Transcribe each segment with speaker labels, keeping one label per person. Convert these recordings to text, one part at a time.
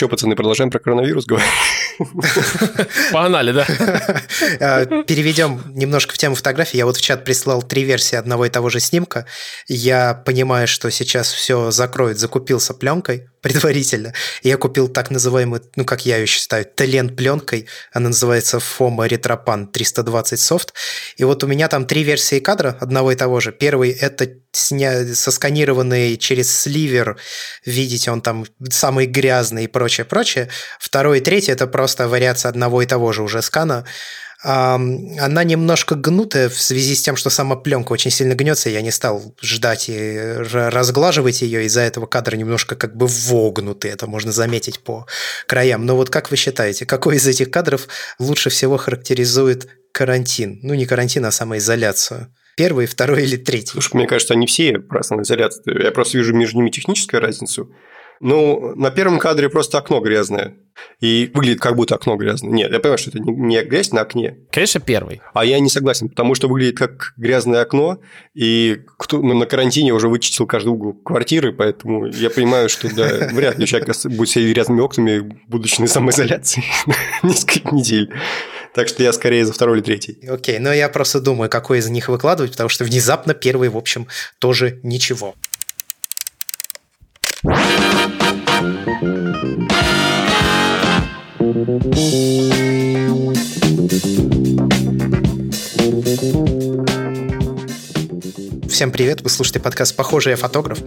Speaker 1: что, пацаны, продолжаем про коронавирус говорить?
Speaker 2: Погнали, да?
Speaker 3: Э, переведем немножко в тему фотографии. Я вот в чат прислал три версии одного и того же снимка. Я понимаю, что сейчас все закроют, закупился пленкой предварительно. Я купил так называемый, ну, как я ее считаю, талент пленкой. Она называется FOMA Retropan 320 Soft. И вот у меня там три версии кадра одного и того же. Первый – это сня... сосканированный через сливер. Видите, он там самый грязный и прочее, прочее. Второй и третий – это просто вариация одного и того же уже скана она немножко гнутая в связи с тем, что сама пленка очень сильно гнется. Я не стал ждать и разглаживать ее. Из-за этого кадр немножко как бы вогнутый. Это можно заметить по краям. Но вот как вы считаете, какой из этих кадров лучше всего характеризует карантин? Ну, не карантин, а самоизоляцию. Первый, второй или третий?
Speaker 1: Слушай, мне кажется, они все про самоизоляцию. Я просто вижу между ними техническую разницу. Ну, на первом кадре просто окно грязное. И выглядит как будто окно грязное. Нет, я понимаю, что это не грязь на окне.
Speaker 2: Конечно, первый.
Speaker 1: А я не согласен, потому что выглядит как грязное окно, и кто ну, на карантине уже вычистил каждый угол квартиры, поэтому я понимаю, что да, вряд ли человек будет сидеть грязными окнами, будучи на самоизоляции несколько недель. Так что я скорее за второй или третий.
Speaker 3: Окей, но я просто думаю, какой из них выкладывать, потому что внезапно первый, в общем, тоже ничего. Всем привет, вы слушаете подкаст «Похожий я фотограф».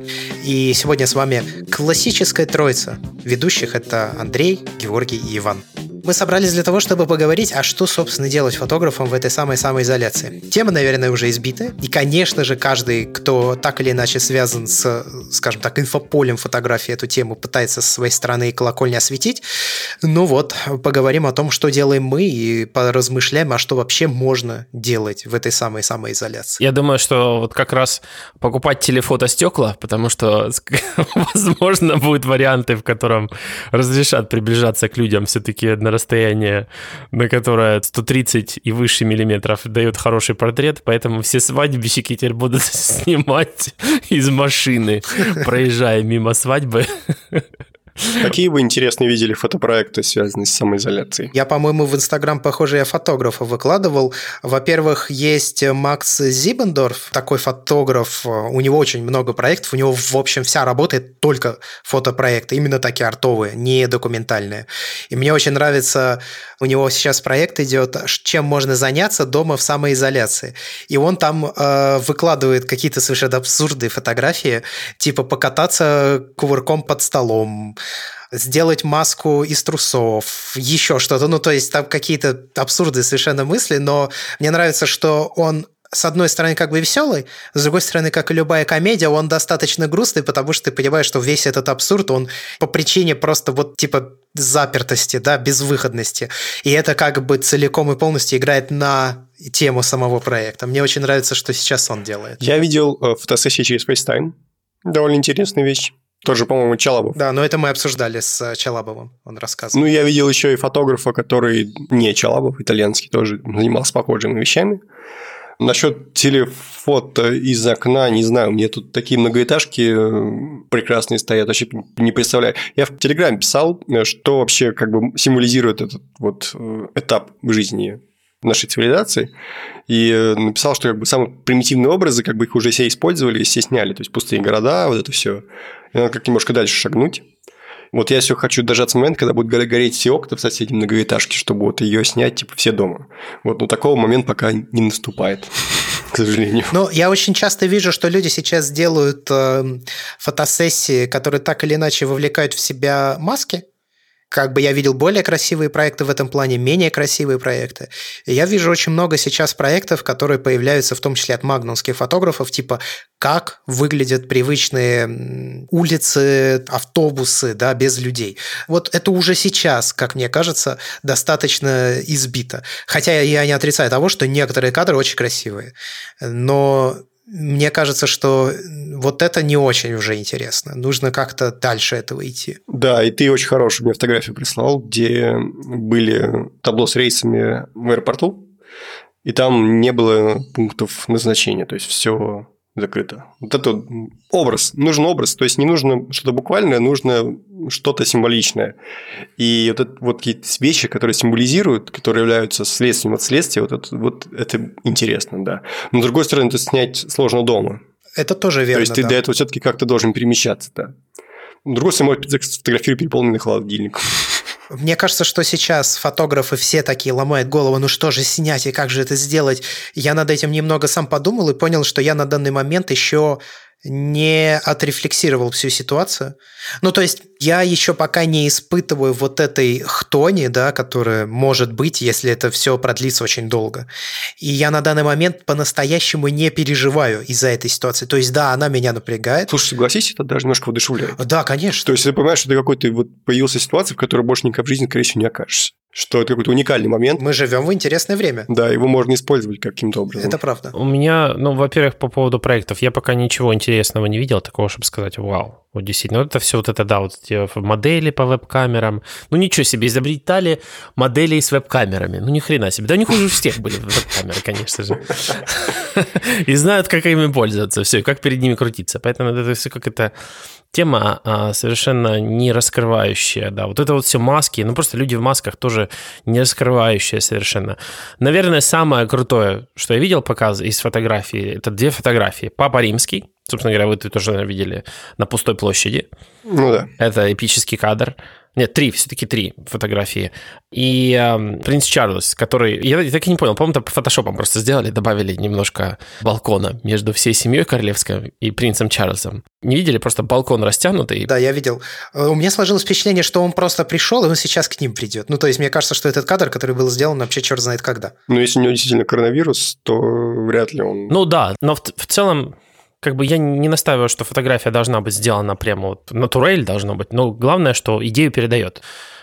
Speaker 3: И сегодня с вами классическая троица ведущих. Это Андрей, Георгий и Иван. Мы собрались для того, чтобы поговорить, а что, собственно, делать фотографом в этой самой самоизоляции. Тема, наверное, уже избита. И, конечно же, каждый, кто так или иначе связан с, скажем так, инфополем фотографии, эту тему пытается со своей стороны колокольни осветить. Ну вот, поговорим о том, что делаем мы, и поразмышляем, а что вообще можно делать в этой самой самоизоляции.
Speaker 2: Я думаю, что вот как раз покупать телефотостекла, потому что, возможно, будут варианты, в котором разрешат приближаться к людям все-таки на расстояние, на которое 130 и выше миллиметров дает хороший портрет, поэтому все свадьбищики теперь будут снимать из машины, проезжая мимо свадьбы.
Speaker 1: Какие вы интересные видели фотопроекты, связанные с самоизоляцией?
Speaker 3: Я, по-моему, в Инстаграм, похоже, я фотографа выкладывал. Во-первых, есть Макс Зибендорф, такой фотограф. У него очень много проектов. У него, в общем, вся работает только фотопроекты. Именно такие артовые, не документальные. И мне очень нравится, у него сейчас проект идет, чем можно заняться дома в самоизоляции. И он там э, выкладывает какие-то совершенно абсурдные фотографии, типа покататься кувырком под столом, сделать маску из трусов, еще что-то. Ну, то есть там какие-то абсурдные совершенно мысли, но мне нравится, что он с одной стороны, как бы веселый, с другой стороны, как и любая комедия, он достаточно грустный, потому что ты понимаешь, что весь этот абсурд, он по причине просто вот типа запертости, да, безвыходности. И это как бы целиком и полностью играет на тему самого проекта. Мне очень нравится, что сейчас он делает.
Speaker 1: Я видел э, фотосессии через FaceTime. Довольно интересная вещь. Тоже, по-моему, Чалабов.
Speaker 3: Да, но это мы обсуждали с э, Чалабовым, он рассказывал.
Speaker 1: Ну, я видел еще и фотографа, который не Чалабов, итальянский, тоже занимался похожими вещами. Насчет телефото из окна, не знаю, мне тут такие многоэтажки э, прекрасные стоят, вообще не представляю. Я в Телеграме писал, э, что вообще как бы символизирует этот вот этап жизни нашей цивилизации, и написал, что как бы самые примитивные образы, как бы их уже все использовали, все сняли, то есть пустые города, вот это все. Надо как немножко дальше шагнуть. Вот я все хочу дожаться момент, когда будут гореть все окна в соседней многоэтажке, чтобы вот ее снять, типа, все дома. Вот, но такого момента пока не наступает к сожалению.
Speaker 3: Ну, я очень часто вижу, что люди сейчас делают э, фотосессии, которые так или иначе вовлекают в себя маски как бы я видел более красивые проекты в этом плане, менее красивые проекты. И я вижу очень много сейчас проектов, которые появляются в том числе от магнумских фотографов, типа как выглядят привычные улицы, автобусы, да, без людей. Вот это уже сейчас, как мне кажется, достаточно избито. Хотя я не отрицаю того, что некоторые кадры очень красивые. Но мне кажется, что вот это не очень уже интересно. Нужно как-то дальше этого идти.
Speaker 1: Да, и ты очень хорошую мне фотографию прислал, где были табло с рейсами в аэропорту, и там не было пунктов назначения. То есть все закрыто. Вот это образ. Нужен образ. То есть не нужно что-то буквальное, нужно что-то символичное. И вот, это, вот какие-то вещи, которые символизируют, которые являются следствием от следствия, вот это, вот это интересно, да. Но с другой стороны, это снять сложно дома.
Speaker 3: Это тоже верно.
Speaker 1: То есть ты
Speaker 3: да.
Speaker 1: для этого все-таки как-то должен перемещаться, да. С другой стороны, может сфотографировать переполненный холодильник.
Speaker 3: Мне кажется, что сейчас фотографы все такие ломают голову, ну что же снять и как же это сделать. Я над этим немного сам подумал и понял, что я на данный момент еще не отрефлексировал всю ситуацию. Ну, то есть я еще пока не испытываю вот этой хтони, да, которая может быть, если это все продлится очень долго. И я на данный момент по-настоящему не переживаю из-за этой ситуации. То есть, да, она меня напрягает.
Speaker 1: Слушай, согласись, это даже немножко воодушевляет.
Speaker 3: Да, конечно.
Speaker 1: То есть ты понимаешь, что ты какой-то вот появился ситуация, в которой больше никогда в жизни, скорее всего, не окажешься что это какой-то уникальный момент.
Speaker 3: Мы живем в интересное время.
Speaker 1: Да, его можно использовать каким-то образом.
Speaker 3: Это правда.
Speaker 2: У меня, ну, во-первых, по поводу проектов, я пока ничего интересного не видел, такого, чтобы сказать, вау, вот действительно, вот это все вот это, да, вот эти модели по веб-камерам. Ну ничего себе, изобретали модели с веб-камерами. Ну ни хрена себе. Да у них уже у всех были веб-камеры, конечно же. И знают, как ими пользоваться, все, как перед ними крутиться. Поэтому это все как это тема а, совершенно не раскрывающая, да, вот это вот все маски, ну просто люди в масках тоже не раскрывающие совершенно. Наверное, самое крутое, что я видел показ из фотографии, это две фотографии. Папа Римский, собственно говоря, вы тоже наверное, видели на пустой площади.
Speaker 1: Ну да.
Speaker 2: Это эпический кадр. Нет, три, все-таки три фотографии. И э, принц Чарльз, который... Я так и не понял, по-моему, это фотошопом просто сделали, добавили немножко балкона между всей семьей королевской и принцем Чарльзом. Не видели? Просто балкон растянутый.
Speaker 3: Да, я видел. Э, у меня сложилось впечатление, что он просто пришел, и он сейчас к ним придет. Ну, то есть, мне кажется, что этот кадр, который был сделан, вообще черт знает когда.
Speaker 1: Ну, если у него действительно коронавирус, то вряд ли он...
Speaker 2: Ну да, но в, в целом как бы я не настаиваю, что фотография должна быть сделана прямо вот натурель должно быть, но главное, что идею передает.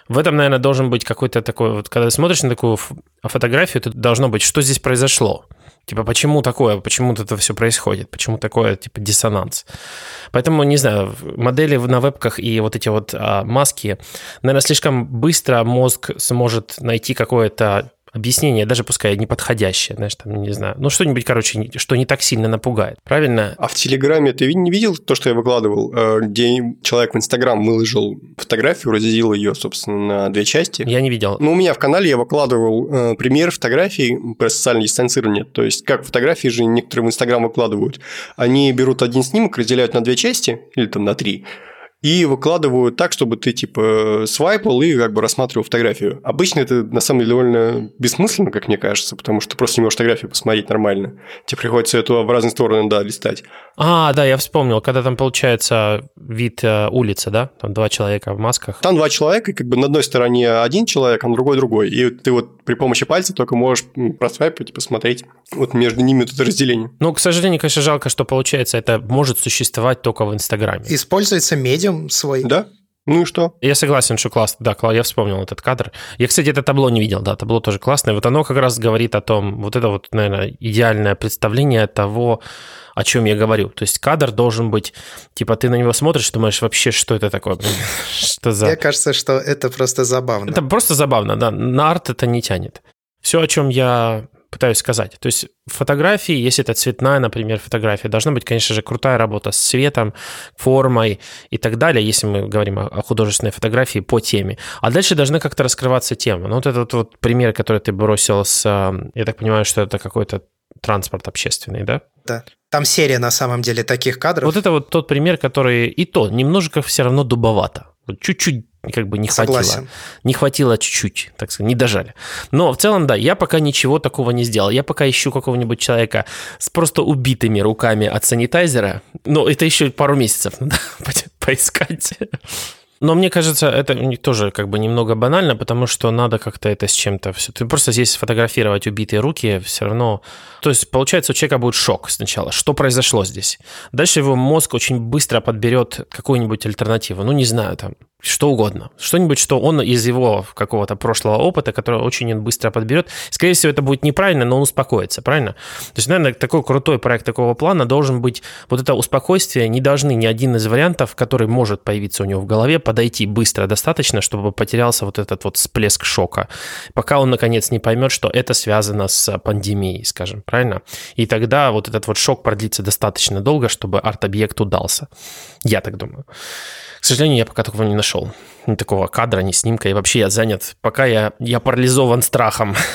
Speaker 2: В этом, наверное, должен быть какой-то такой, вот когда смотришь на такую фотографию, это должно быть, что здесь произошло. Типа, почему такое, почему это все происходит, почему такое, типа, диссонанс. Поэтому, не знаю, модели на вебках и вот эти вот а, маски, наверное, слишком быстро мозг сможет найти какое-то объяснение, даже пускай неподходящее, знаешь, там, не знаю, ну что-нибудь, короче, что не так сильно напугает, правильно?
Speaker 1: А в Телеграме ты не видел то, что я выкладывал, э, где человек в Инстаграм выложил фотографию, разделил ее, собственно, на две части?
Speaker 2: Я не видел.
Speaker 1: Ну, у меня в канале я выкладывал э, пример фотографий про социальное дистанцирование, то есть как фотографии же некоторые в Инстаграм выкладывают. Они берут один снимок, разделяют на две части, или там на три, и выкладывают так, чтобы ты типа свайпал и как бы рассматривал фотографию. Обычно это на самом деле довольно бессмысленно, как мне кажется, потому что ты просто не можешь фотографию посмотреть нормально. Тебе приходится эту в разные стороны, да, листать.
Speaker 2: А, да, я вспомнил, когда там получается вид э, улицы, да? Там два человека в масках.
Speaker 1: Там два человека, и как бы на одной стороне один человек, а на другой другой. И ты вот при помощи пальца только можешь просвайпать и посмотреть вот между ними это разделение.
Speaker 2: Ну, к сожалению, конечно, жалко, что получается это может существовать только в Инстаграме.
Speaker 3: Используется медиум свой.
Speaker 1: Да, ну и что?
Speaker 2: Я согласен, что классно. Да, я вспомнил этот кадр. Я, кстати, это табло не видел, да, табло тоже классное. Вот оно как раз говорит о том, вот это вот, наверное, идеальное представление того, о чем я говорю. То есть кадр должен быть, типа, ты на него смотришь, думаешь, вообще, что это такое? Что за...
Speaker 3: Мне кажется, что это просто забавно.
Speaker 2: Это просто забавно, да. На арт это не тянет. Все, о чем я пытаюсь сказать. То есть фотографии, если это цветная, например, фотография, должна быть, конечно же, крутая работа с цветом, формой и так далее, если мы говорим о художественной фотографии по теме. А дальше должна как-то раскрываться тема. Ну, вот этот вот пример, который ты бросил с... Я так понимаю, что это какой-то транспорт общественный, да?
Speaker 3: Да. Там серия, на самом деле, таких кадров.
Speaker 2: Вот это вот тот пример, который и то немножко все равно дубовато. Вот чуть-чуть как бы не
Speaker 3: Согласен.
Speaker 2: хватило. Не хватило чуть-чуть, так сказать, не дожали. Но в целом, да, я пока ничего такого не сделал. Я пока ищу какого-нибудь человека с просто убитыми руками от санитайзера. Но это еще пару месяцев надо поискать. Но мне кажется, это тоже как бы немного банально, потому что надо как-то это с чем-то все. Ты просто здесь сфотографировать убитые руки все равно. То есть, получается, у человека будет шок сначала. Что произошло здесь? Дальше его мозг очень быстро подберет какую-нибудь альтернативу. Ну, не знаю, там, что угодно. Что-нибудь, что он из его какого-то прошлого опыта, который очень быстро подберет. Скорее всего, это будет неправильно, но он успокоится, правильно? То есть, наверное, такой крутой проект такого плана должен быть... Вот это успокойствие не должны ни один из вариантов, который может появиться у него в голове, подойти быстро достаточно, чтобы потерялся вот этот вот всплеск шока. Пока он, наконец, не поймет, что это связано с пандемией, скажем, правильно? И тогда вот этот вот шок продлится достаточно долго, чтобы арт-объект удался. Я так думаю. К сожалению, я пока такого не нашел ни такого кадра, ни снимка. И вообще я занят, пока я, я парализован страхом.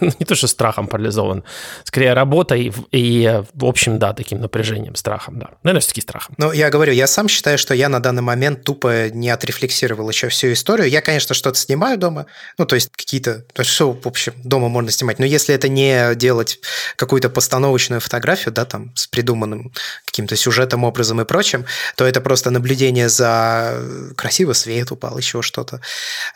Speaker 2: Ну, не то, что страхом парализован. Скорее, работой и, в общем, да, таким напряжением, страхом, да. Наверное, все-таки страхом.
Speaker 3: Ну, я говорю, я сам считаю, что я на данный момент тупо не отрефлексировал еще всю историю. Я, конечно, что-то снимаю дома, ну, то есть какие-то... Что, в общем, дома можно снимать. Но если это не делать какую-то постановочную фотографию, да, там, с придуманным каким-то сюжетом, образом и прочим, то это просто наблюдение за красиво свет упал, еще что-то.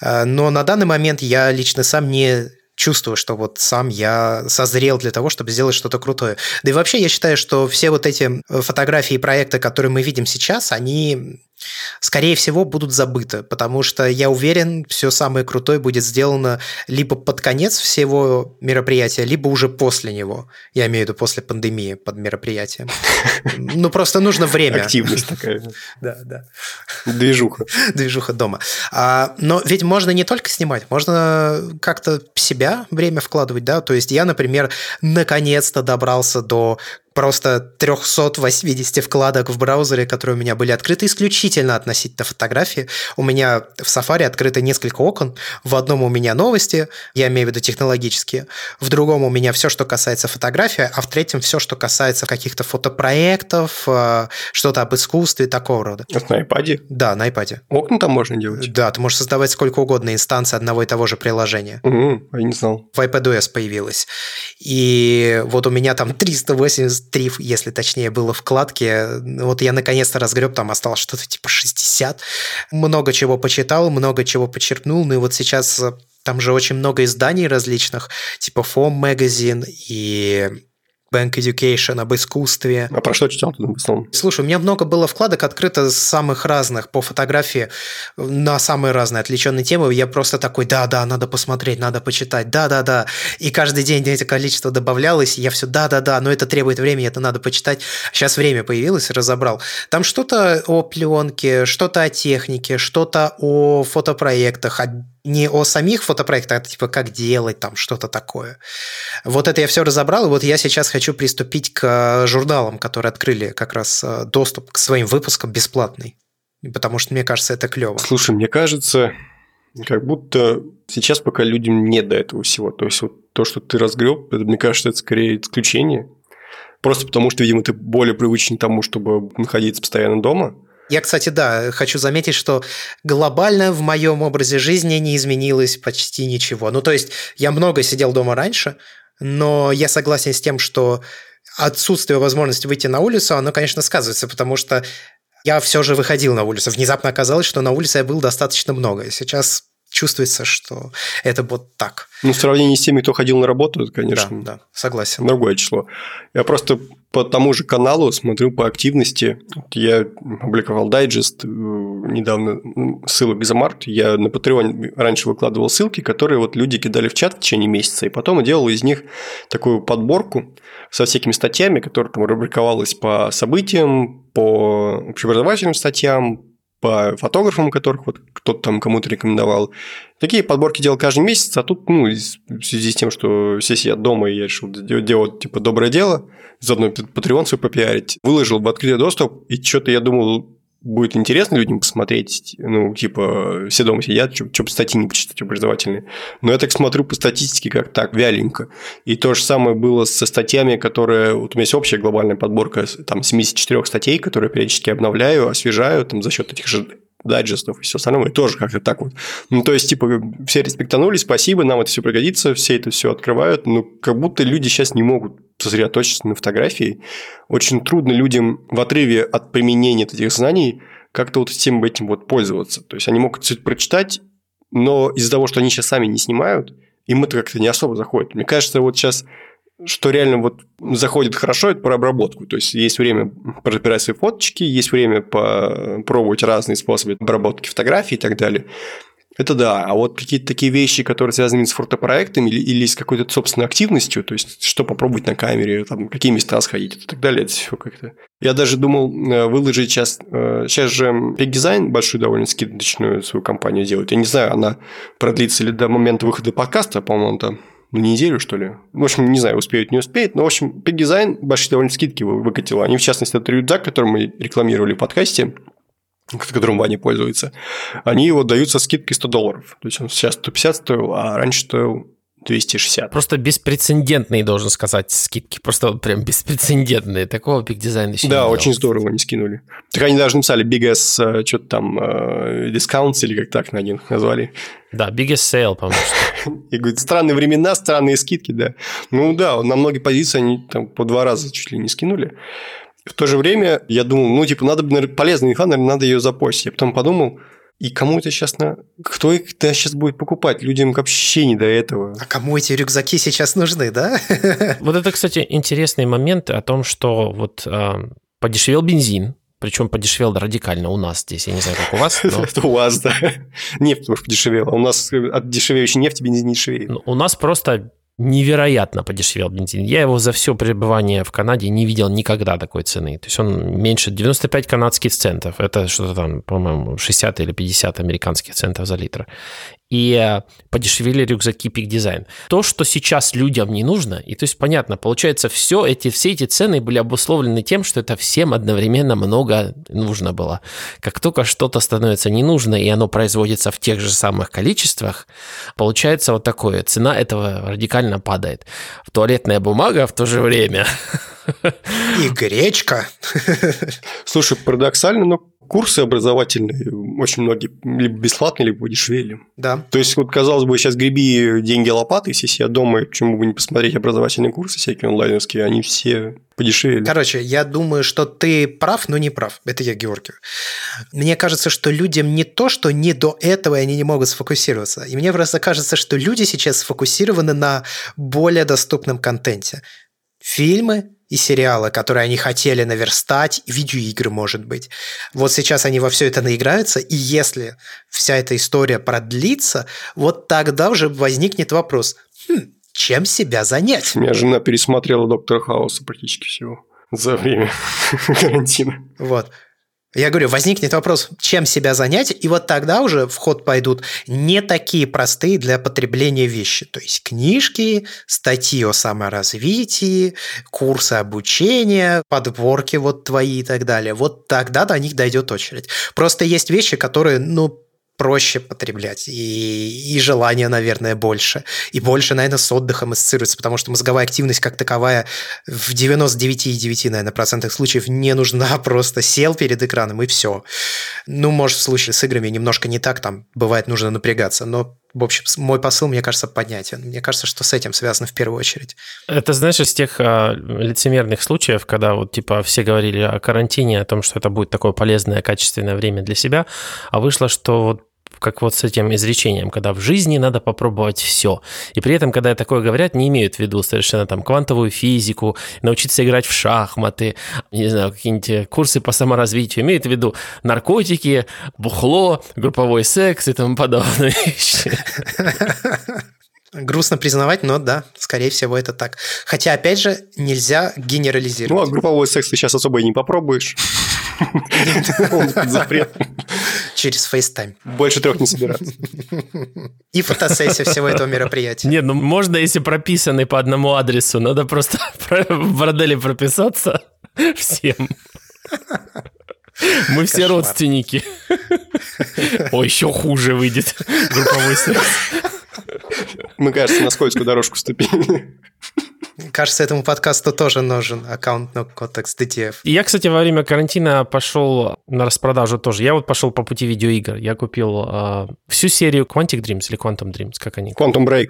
Speaker 3: Э, но на данный момент я лично сам не чувствую, что вот сам я созрел для того, чтобы сделать что-то крутое. Да и вообще я считаю, что все вот эти фотографии и проекты, которые мы видим сейчас, они скорее всего, будут забыты, потому что я уверен, все самое крутое будет сделано либо под конец всего мероприятия, либо уже после него. Я имею в виду после пандемии под мероприятием. Ну, просто нужно время.
Speaker 1: Активность такая.
Speaker 3: Да, да.
Speaker 1: Движуха.
Speaker 3: Движуха дома. А, но ведь можно не только снимать, можно как-то себя время вкладывать, да, то есть я, например, наконец-то добрался до просто 380 вкладок в браузере, которые у меня были открыты исключительно относительно фотографии. У меня в Safari открыто несколько окон. В одном у меня новости, я имею в виду технологические. В другом у меня все, что касается фотографии, а в третьем все, что касается каких-то фотопроектов, э, что-то об искусстве, такого рода.
Speaker 1: Это на iPad?
Speaker 3: Да, на iPad.
Speaker 1: Окна там можно делать?
Speaker 3: Да, ты можешь создавать сколько угодно инстанций одного и того же приложения.
Speaker 1: Угу, я не знал.
Speaker 3: В iPadOS появилась. И вот у меня там 380 три, если точнее, было вкладки. Вот я наконец-то разгреб, там осталось что-то типа 60. Много чего почитал, много чего почерпнул. Ну и вот сейчас э, там же очень много изданий различных, типа Фом Magazine и Bank Education, об искусстве.
Speaker 1: А про что читал ты в основном?
Speaker 3: Слушай, у меня много было вкладок открыто с самых разных по фотографии на самые разные отвлеченные темы. Я просто такой, да-да, надо посмотреть, надо почитать, да-да-да. И каждый день это количество добавлялось, и я все, да-да-да, но это требует времени, это надо почитать. Сейчас время появилось, разобрал. Там что-то о пленке, что-то о технике, что-то о фотопроектах, о не о самих фотопроектах, а типа как делать там что-то такое. Вот это я все разобрал, и вот я сейчас хочу приступить к э, журналам, которые открыли как раз э, доступ к своим выпускам бесплатный. Потому что мне кажется, это клево.
Speaker 1: Слушай, мне кажется, как будто сейчас пока людям нет до этого всего. То есть вот то, что ты разгреб, это, мне кажется, это скорее исключение. Просто потому что, видимо, ты более привычен тому, чтобы находиться постоянно дома.
Speaker 3: Я, кстати, да, хочу заметить, что глобально в моем образе жизни не изменилось почти ничего. Ну, то есть я много сидел дома раньше, но я согласен с тем, что отсутствие возможности выйти на улицу, оно, конечно, сказывается, потому что я все же выходил на улицу. Внезапно оказалось, что на улице я был достаточно много. Сейчас чувствуется, что это вот так.
Speaker 1: Ну, в сравнении с теми, кто ходил на работу, это, конечно,
Speaker 3: да, да, согласен.
Speaker 1: другое число. Я просто по тому же каналу смотрю по активности. Я опубликовал дайджест э, недавно ссылок Examart. Я на Patreon раньше выкладывал ссылки, которые вот люди кидали в чат в течение месяца, и потом делал из них такую подборку со всякими статьями, которые там рубриковалась по событиям, по общеобразовательным статьям, по фотографам, которых вот кто-то там кому-то рекомендовал. Такие подборки делал каждый месяц, а тут, ну, в связи с тем, что все сидят дома, и я решил делать, типа, доброе дело, заодно Patreon свой попиарить, выложил в открытый доступ, и что-то я думал, будет интересно людям посмотреть, ну, типа, все дома сидят, что статьи не почитать образовательные. Но я так смотрю по статистике, как так, вяленько. И то же самое было со статьями, которые... Вот у меня есть общая глобальная подборка там 74 статей, которые периодически обновляю, освежаю там за счет этих же дайджестов и все остальное, и тоже как-то так вот. Ну, то есть, типа, все респектанули, спасибо, нам это все пригодится, все это все открывают, но как будто люди сейчас не могут сосредоточиться на фотографии. Очень трудно людям в отрыве от применения этих знаний как-то вот всем этим вот пользоваться. То есть, они могут все это прочитать, но из-за того, что они сейчас сами не снимают, им это как-то не особо заходит. Мне кажется, вот сейчас что реально вот заходит хорошо, это про обработку. То есть, есть время пробирать свои фоточки, есть время попробовать разные способы обработки фотографий и так далее. Это да. А вот какие-то такие вещи, которые связаны с фотопроектами или, или с какой-то собственной активностью, то есть что попробовать на камере, там, какие места сходить и так далее, это все как-то... Я даже думал э, выложить сейчас... Сейчас э, же Design большую довольно скидочную свою компанию делает. Я не знаю, она продлится ли до момента выхода подкаста, по-моему, там на неделю, что ли. В общем, не знаю, успеют, не успеют. Но, в общем, Design большие довольно скидки выкатила. Они, в частности, этот рюкзак, который мы рекламировали в подкасте, которым Ваня пользуется, они его дают со скидкой 100 долларов. То есть он сейчас 150 стоил, а раньше стоил 260.
Speaker 2: Просто беспрецедентные, должен сказать, скидки. Просто вот прям беспрецедентные. Такого Big Design еще
Speaker 1: Да,
Speaker 2: не
Speaker 1: очень здорово они скинули. Так они даже написали Big S, э, что-то там, э, Discounts или как так на них назвали.
Speaker 2: Да, biggest sale, по-моему.
Speaker 1: И говорит, странные времена, странные скидки, да. Ну да, на многие позиции они там по два раза чуть ли не скинули. В то же время я думал, ну, типа, надо, наверное, полезная инфа, наверное, надо ее запостить. Я потом подумал, и кому это сейчас на... Кто их сейчас будет покупать? Людям вообще не до этого.
Speaker 3: А кому эти рюкзаки сейчас нужны, да?
Speaker 2: Вот это, кстати, интересный момент о том, что вот э, подешевел бензин, причем подешевел радикально у нас здесь. Я не знаю, как у вас. Но...
Speaker 1: Это у вас, да. Нефть что подешевела. У нас от дешевеющей нефти бензин не дешевеет.
Speaker 2: У нас просто невероятно подешевел бензин. Я его за все пребывание в Канаде не видел никогда такой цены. То есть он меньше 95 канадских центов. Это что-то там, по-моему, 60 или 50 американских центов за литр и э, подешевели рюкзаки Peak Design. То, что сейчас людям не нужно, и то есть понятно, получается, все эти, все эти цены были обусловлены тем, что это всем одновременно много нужно было. Как только что-то становится не нужно, и оно производится в тех же самых количествах, получается вот такое, цена этого радикально падает. В туалетная бумага в то же время.
Speaker 3: И гречка.
Speaker 1: Слушай, парадоксально, но курсы образовательные очень многие либо бесплатные, либо подешевели.
Speaker 3: Да.
Speaker 1: То есть, вот, казалось бы, сейчас греби деньги лопатой, если сидят дома, почему бы не посмотреть образовательные курсы всякие онлайновские, они все подешевели.
Speaker 3: Короче, я думаю, что ты прав, но не прав. Это я, Георгий. Мне кажется, что людям не то, что не до этого они не могут сфокусироваться. И мне просто кажется, что люди сейчас сфокусированы на более доступном контенте. Фильмы, и сериалы, которые они хотели наверстать, и видеоигры, может быть. Вот сейчас они во все это наиграются, и если вся эта история продлится, вот тогда уже возникнет вопрос, хм, чем себя занять?
Speaker 1: У меня жена пересмотрела «Доктора Хауса» практически всего за время карантина.
Speaker 3: Вот. Я говорю, возникнет вопрос, чем себя занять, и вот тогда уже в ход пойдут не такие простые для потребления вещи. То есть книжки, статьи о саморазвитии, курсы обучения, подборки вот твои и так далее. Вот тогда до них дойдет очередь. Просто есть вещи, которые, ну, проще потреблять, и, и желание, наверное, больше. И больше, наверное, с отдыхом ассоциируется, потому что мозговая активность как таковая в 99,9, наверное, процентах случаев не нужна, просто сел перед экраном и все. Ну, может, в случае с играми немножко не так, там бывает нужно напрягаться, но в общем, мой посыл, мне кажется, понятен. Мне кажется, что с этим связано в первую очередь.
Speaker 2: Это, знаешь, из тех а, лицемерных случаев, когда вот, типа, все говорили о карантине, о том, что это будет такое полезное, качественное время для себя, а вышло, что вот как вот с этим изречением, когда в жизни надо попробовать все. И при этом, когда такое говорят, не имеют в виду совершенно там квантовую физику, научиться играть в шахматы, не знаю, какие-нибудь курсы по саморазвитию. Имеют в виду наркотики, бухло, групповой секс и тому подобное.
Speaker 3: Грустно признавать, но да, скорее всего, это так. Хотя, опять же, нельзя генерализировать.
Speaker 1: Ну, а групповой секс ты сейчас особо и не попробуешь.
Speaker 3: Запрет. Через FaceTime.
Speaker 1: Больше трех не собираться.
Speaker 3: И фотосессия всего этого мероприятия.
Speaker 2: Нет, ну можно, если прописаны по одному адресу, надо просто в борделе прописаться всем. Мы все родственники. О, еще хуже выйдет групповой секс.
Speaker 1: Мы, кажется, на скользкую дорожку ступили.
Speaker 3: Кажется, этому подкасту тоже нужен аккаунт на Codex DTF.
Speaker 2: Я, кстати, во время карантина пошел на распродажу тоже. Я вот пошел по пути видеоигр. Я купил э, всю серию Quantic Dreams или Quantum Dreams, как они?
Speaker 1: Quantum Break.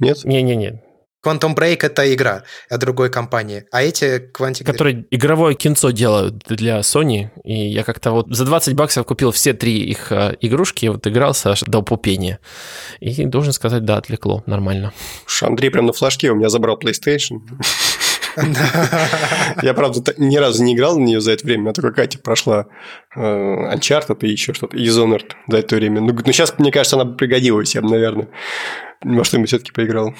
Speaker 1: Нет?
Speaker 2: Не-не-не.
Speaker 3: Quantum Break – это игра от другой компании, а эти Quantic...
Speaker 2: Которые игровое кинцо делают для Sony, и я как-то вот за 20 баксов купил все три их э, игрушки, вот игрался аж до пупения. И должен сказать, да, отвлекло, нормально.
Speaker 1: Андрей прям на флажке у меня забрал PlayStation. Я, правда, ни разу не играл на нее за это время. У только Катя прошла э, Uncharted и еще что-то, и Dishonored за это время. Ну, ну, сейчас, мне кажется, она пригодилась. Я бы, наверное, во что-нибудь все-таки поиграл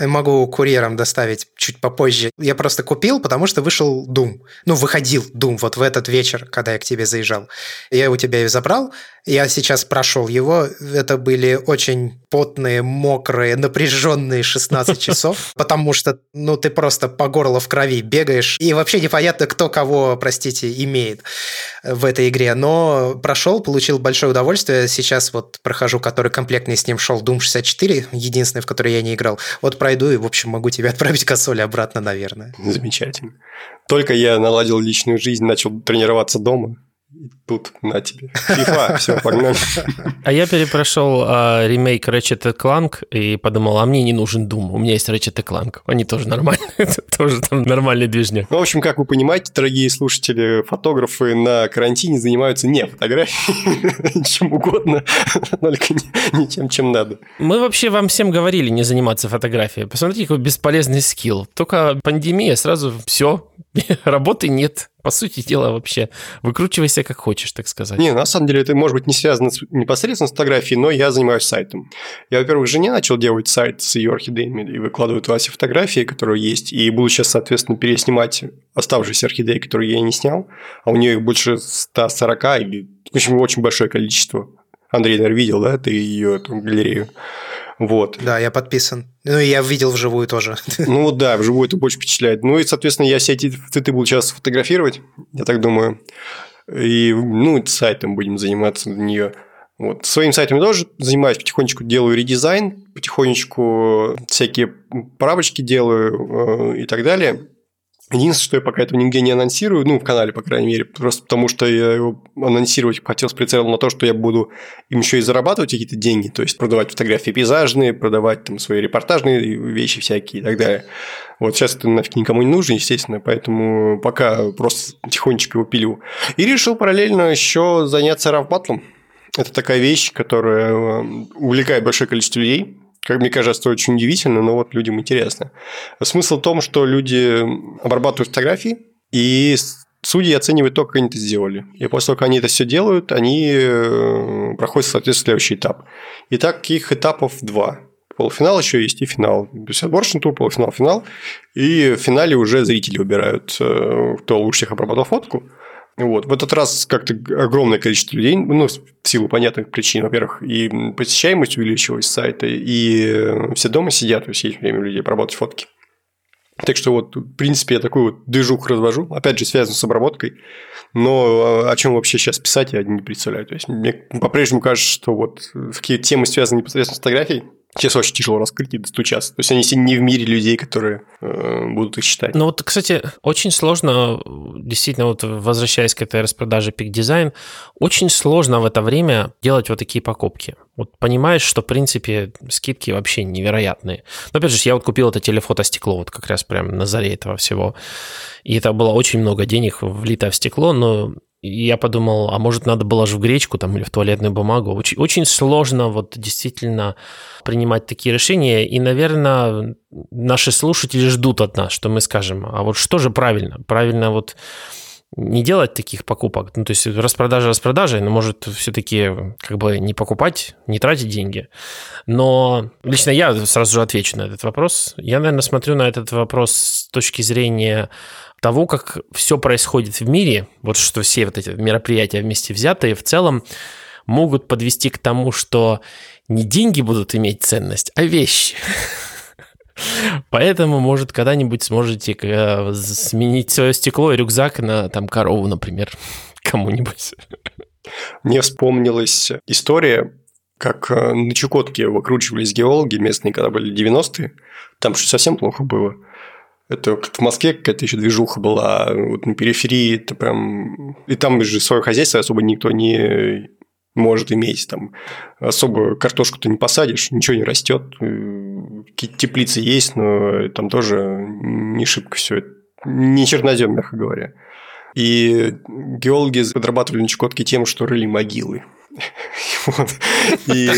Speaker 3: могу курьером доставить чуть попозже. Я просто купил, потому что вышел Doom. Ну, выходил Doom вот в этот вечер, когда я к тебе заезжал. Я у тебя и забрал. Я сейчас прошел его. Это были очень потные, мокрые, напряженные 16 часов, потому что, ну, ты просто по горло в крови бегаешь, и вообще непонятно, кто кого, простите, имеет в этой игре. Но прошел, получил большое удовольствие. Сейчас вот прохожу, который комплектный с ним шел, Doom 64, единственный, в который я не играл. Вот пройду и, в общем, могу тебе отправить консоль обратно, наверное.
Speaker 1: Замечательно. Только я наладил личную жизнь, начал тренироваться дома, тут на тебе. FIFA, все, погнали.
Speaker 2: А я перепрошел а, ремейк Ratchet Clank и подумал, а мне не нужен Doom, у меня есть Ratchet Clank. Они тоже нормальные, тоже там нормальный движняк.
Speaker 1: Ну, в общем, как вы понимаете, дорогие слушатели, фотографы на карантине занимаются не фотографией, чем угодно, только не, тем, чем надо.
Speaker 2: Мы вообще вам всем говорили не заниматься фотографией. Посмотрите, какой бесполезный скилл. Только пандемия, сразу все, работы нет. По сути дела, вообще, выкручивайся как хочешь, так сказать.
Speaker 1: Не, на самом деле, это может быть не связано с, непосредственно с фотографией, но я занимаюсь сайтом. Я, во-первых, жене начал делать сайт с ее орхидеями и выкладываю туда все фотографии, которые есть, и буду сейчас, соответственно, переснимать оставшиеся орхидеи, которые я не снял, а у нее их больше 140 или, в общем, очень большое количество. Андрей, наверное, видел, да, ты ее эту галерею. Вот.
Speaker 3: Да, я подписан. Ну, и я видел вживую тоже.
Speaker 1: Ну, да, вживую это больше впечатляет. Ну, и, соответственно, я все эти цветы буду сейчас фотографировать, я так думаю. И, ну, сайтом будем заниматься на нее. Вот. Своим сайтом я тоже занимаюсь, потихонечку делаю редизайн, потихонечку всякие правочки делаю э, и так далее. Единственное, что я пока этого нигде не анонсирую, ну, в канале, по крайней мере, просто потому что я его анонсировать хотел с прицелом на то, что я буду им еще и зарабатывать какие-то деньги, то есть продавать фотографии пейзажные, продавать там свои репортажные вещи всякие и так далее. Вот сейчас это нафиг никому не нужно, естественно, поэтому пока просто тихонечко его пилю. И решил параллельно еще заняться рафбатлом. Это такая вещь, которая э, увлекает большое количество людей как мне кажется, очень удивительно, но вот людям интересно. Смысл в том, что люди обрабатывают фотографии, и судьи оценивают то, как они это сделали. И после того, как они это все делают, они э, проходят, соответственно, следующий этап. И таких этапов два. Полуфинал еще есть и финал. То есть тур, полуфинал, финал. И в финале уже зрители выбирают, э, кто лучше всех обработал фотку. Вот. В этот раз как-то огромное количество людей, ну, в силу понятных причин, во-первых, и посещаемость увеличилась сайта, и э, все дома сидят, то есть время людей поработать фотки. Так что вот, в принципе, я такую вот движуху развожу, опять же, связанную с обработкой, но о чем вообще сейчас писать, я не представляю. То есть, мне по-прежнему кажется, что вот какие темы связаны непосредственно с фотографией, Сейчас очень тяжело раскрыть и достучаться. То есть они не в мире людей, которые э, будут их читать.
Speaker 2: Ну вот, кстати, очень сложно, действительно, вот возвращаясь к этой распродаже Peak Design, очень сложно в это время делать вот такие покупки. Вот понимаешь, что, в принципе, скидки вообще невероятные. Но, опять же, я вот купил это телефотостекло вот как раз прям на заре этого всего. И это было очень много денег влито в стекло, но я подумал, а может надо было же в гречку там или в туалетную бумагу. Очень, очень сложно вот действительно принимать такие решения. И, наверное, наши слушатели ждут от нас, что мы скажем, а вот что же правильно? Правильно вот не делать таких покупок. Ну, то есть распродажа распродажей, но может все-таки как бы не покупать, не тратить деньги. Но лично я сразу же отвечу на этот вопрос. Я, наверное, смотрю на этот вопрос с точки зрения того, как все происходит в мире, вот что все вот эти мероприятия вместе взятые в целом могут подвести к тому, что не деньги будут иметь ценность, а вещи. Поэтому, может, когда-нибудь сможете э, сменить свое стекло и рюкзак на там корову, например, кому-нибудь.
Speaker 1: Мне вспомнилась история, как э, на Чукотке выкручивались геологи местные, когда были 90-е. Там что совсем плохо было. Это в Москве какая-то еще движуха была, вот на периферии, это прям... И там же свое хозяйство особо никто не может иметь. Там особо картошку ты не посадишь, ничего не растет, какие-то какие-то теплицы есть, но там тоже не шибко все. Не чернозем, мягко говоря. И геологи подрабатывали на Чукотке тем, что рыли могилы. Вот. И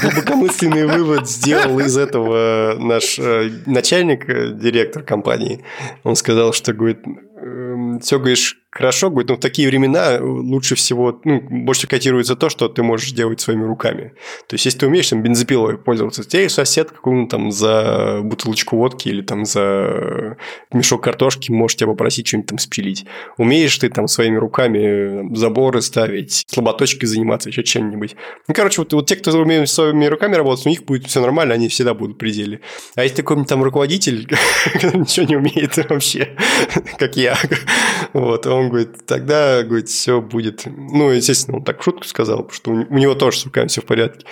Speaker 1: глубокомысленный вывод сделал из этого наш э, начальник, э, директор компании. Он сказал, что, говорит, «Эм, все, говоришь, хорошо, говорит, но в такие времена лучше всего, ну, больше котируется то, что ты можешь делать своими руками. То есть, если ты умеешь там бензопилой пользоваться, тебе сосед какую-нибудь там за бутылочку водки или там за мешок картошки может тебя попросить что-нибудь там спилить. Умеешь ты там своими руками заборы ставить, слаботочкой заниматься, еще чем-нибудь. Ну, короче, вот, вот те, кто умеют своими руками работать, у них будет все нормально, они всегда будут в пределе. А если такой там руководитель, ничего не умеет вообще, как я, вот, он он говорит, тогда, говорит, все будет... Ну, естественно, он так шутку сказал, что у него тоже с руками все в порядке.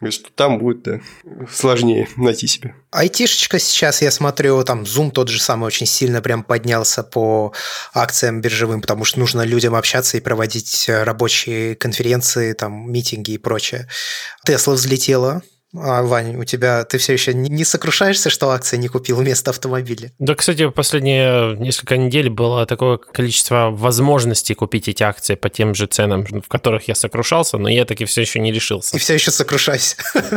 Speaker 1: Говорит, что там будет да, сложнее найти себе.
Speaker 3: Айтишечка сейчас, я смотрю, там Zoom тот же самый очень сильно прям поднялся по акциям биржевым, потому что нужно людям общаться и проводить рабочие конференции, там, митинги и прочее. Тесла взлетела, а, Вань, у тебя ты все еще не сокрушаешься, что акции не купил вместо автомобиля?
Speaker 2: Да, кстати, последние несколько недель было такое количество возможностей купить эти акции по тем же ценам, в которых я сокрушался, но я таки все еще не решился.
Speaker 3: И все еще сокрушаюсь.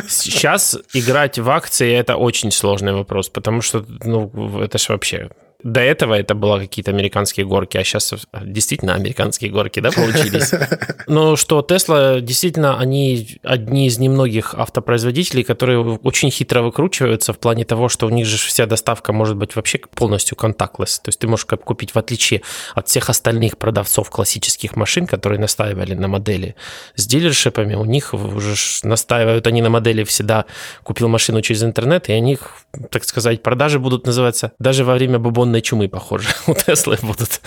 Speaker 2: Сейчас играть в акции это очень сложный вопрос, потому что ну, это же вообще до этого это было какие-то американские горки, а сейчас действительно американские горки, да, получились. Но что Tesla, действительно, они одни из немногих автопроизводителей, которые очень хитро выкручиваются в плане того, что у них же вся доставка может быть вообще полностью контактлess. То есть ты можешь купить, в отличие от всех остальных продавцов классических машин, которые настаивали на модели с дилершипами, у них уже настаивают они на модели всегда купил машину через интернет, и у них, так сказать, продажи будут называться даже во время бубон бубонной чумы, похоже, у Теслы будут.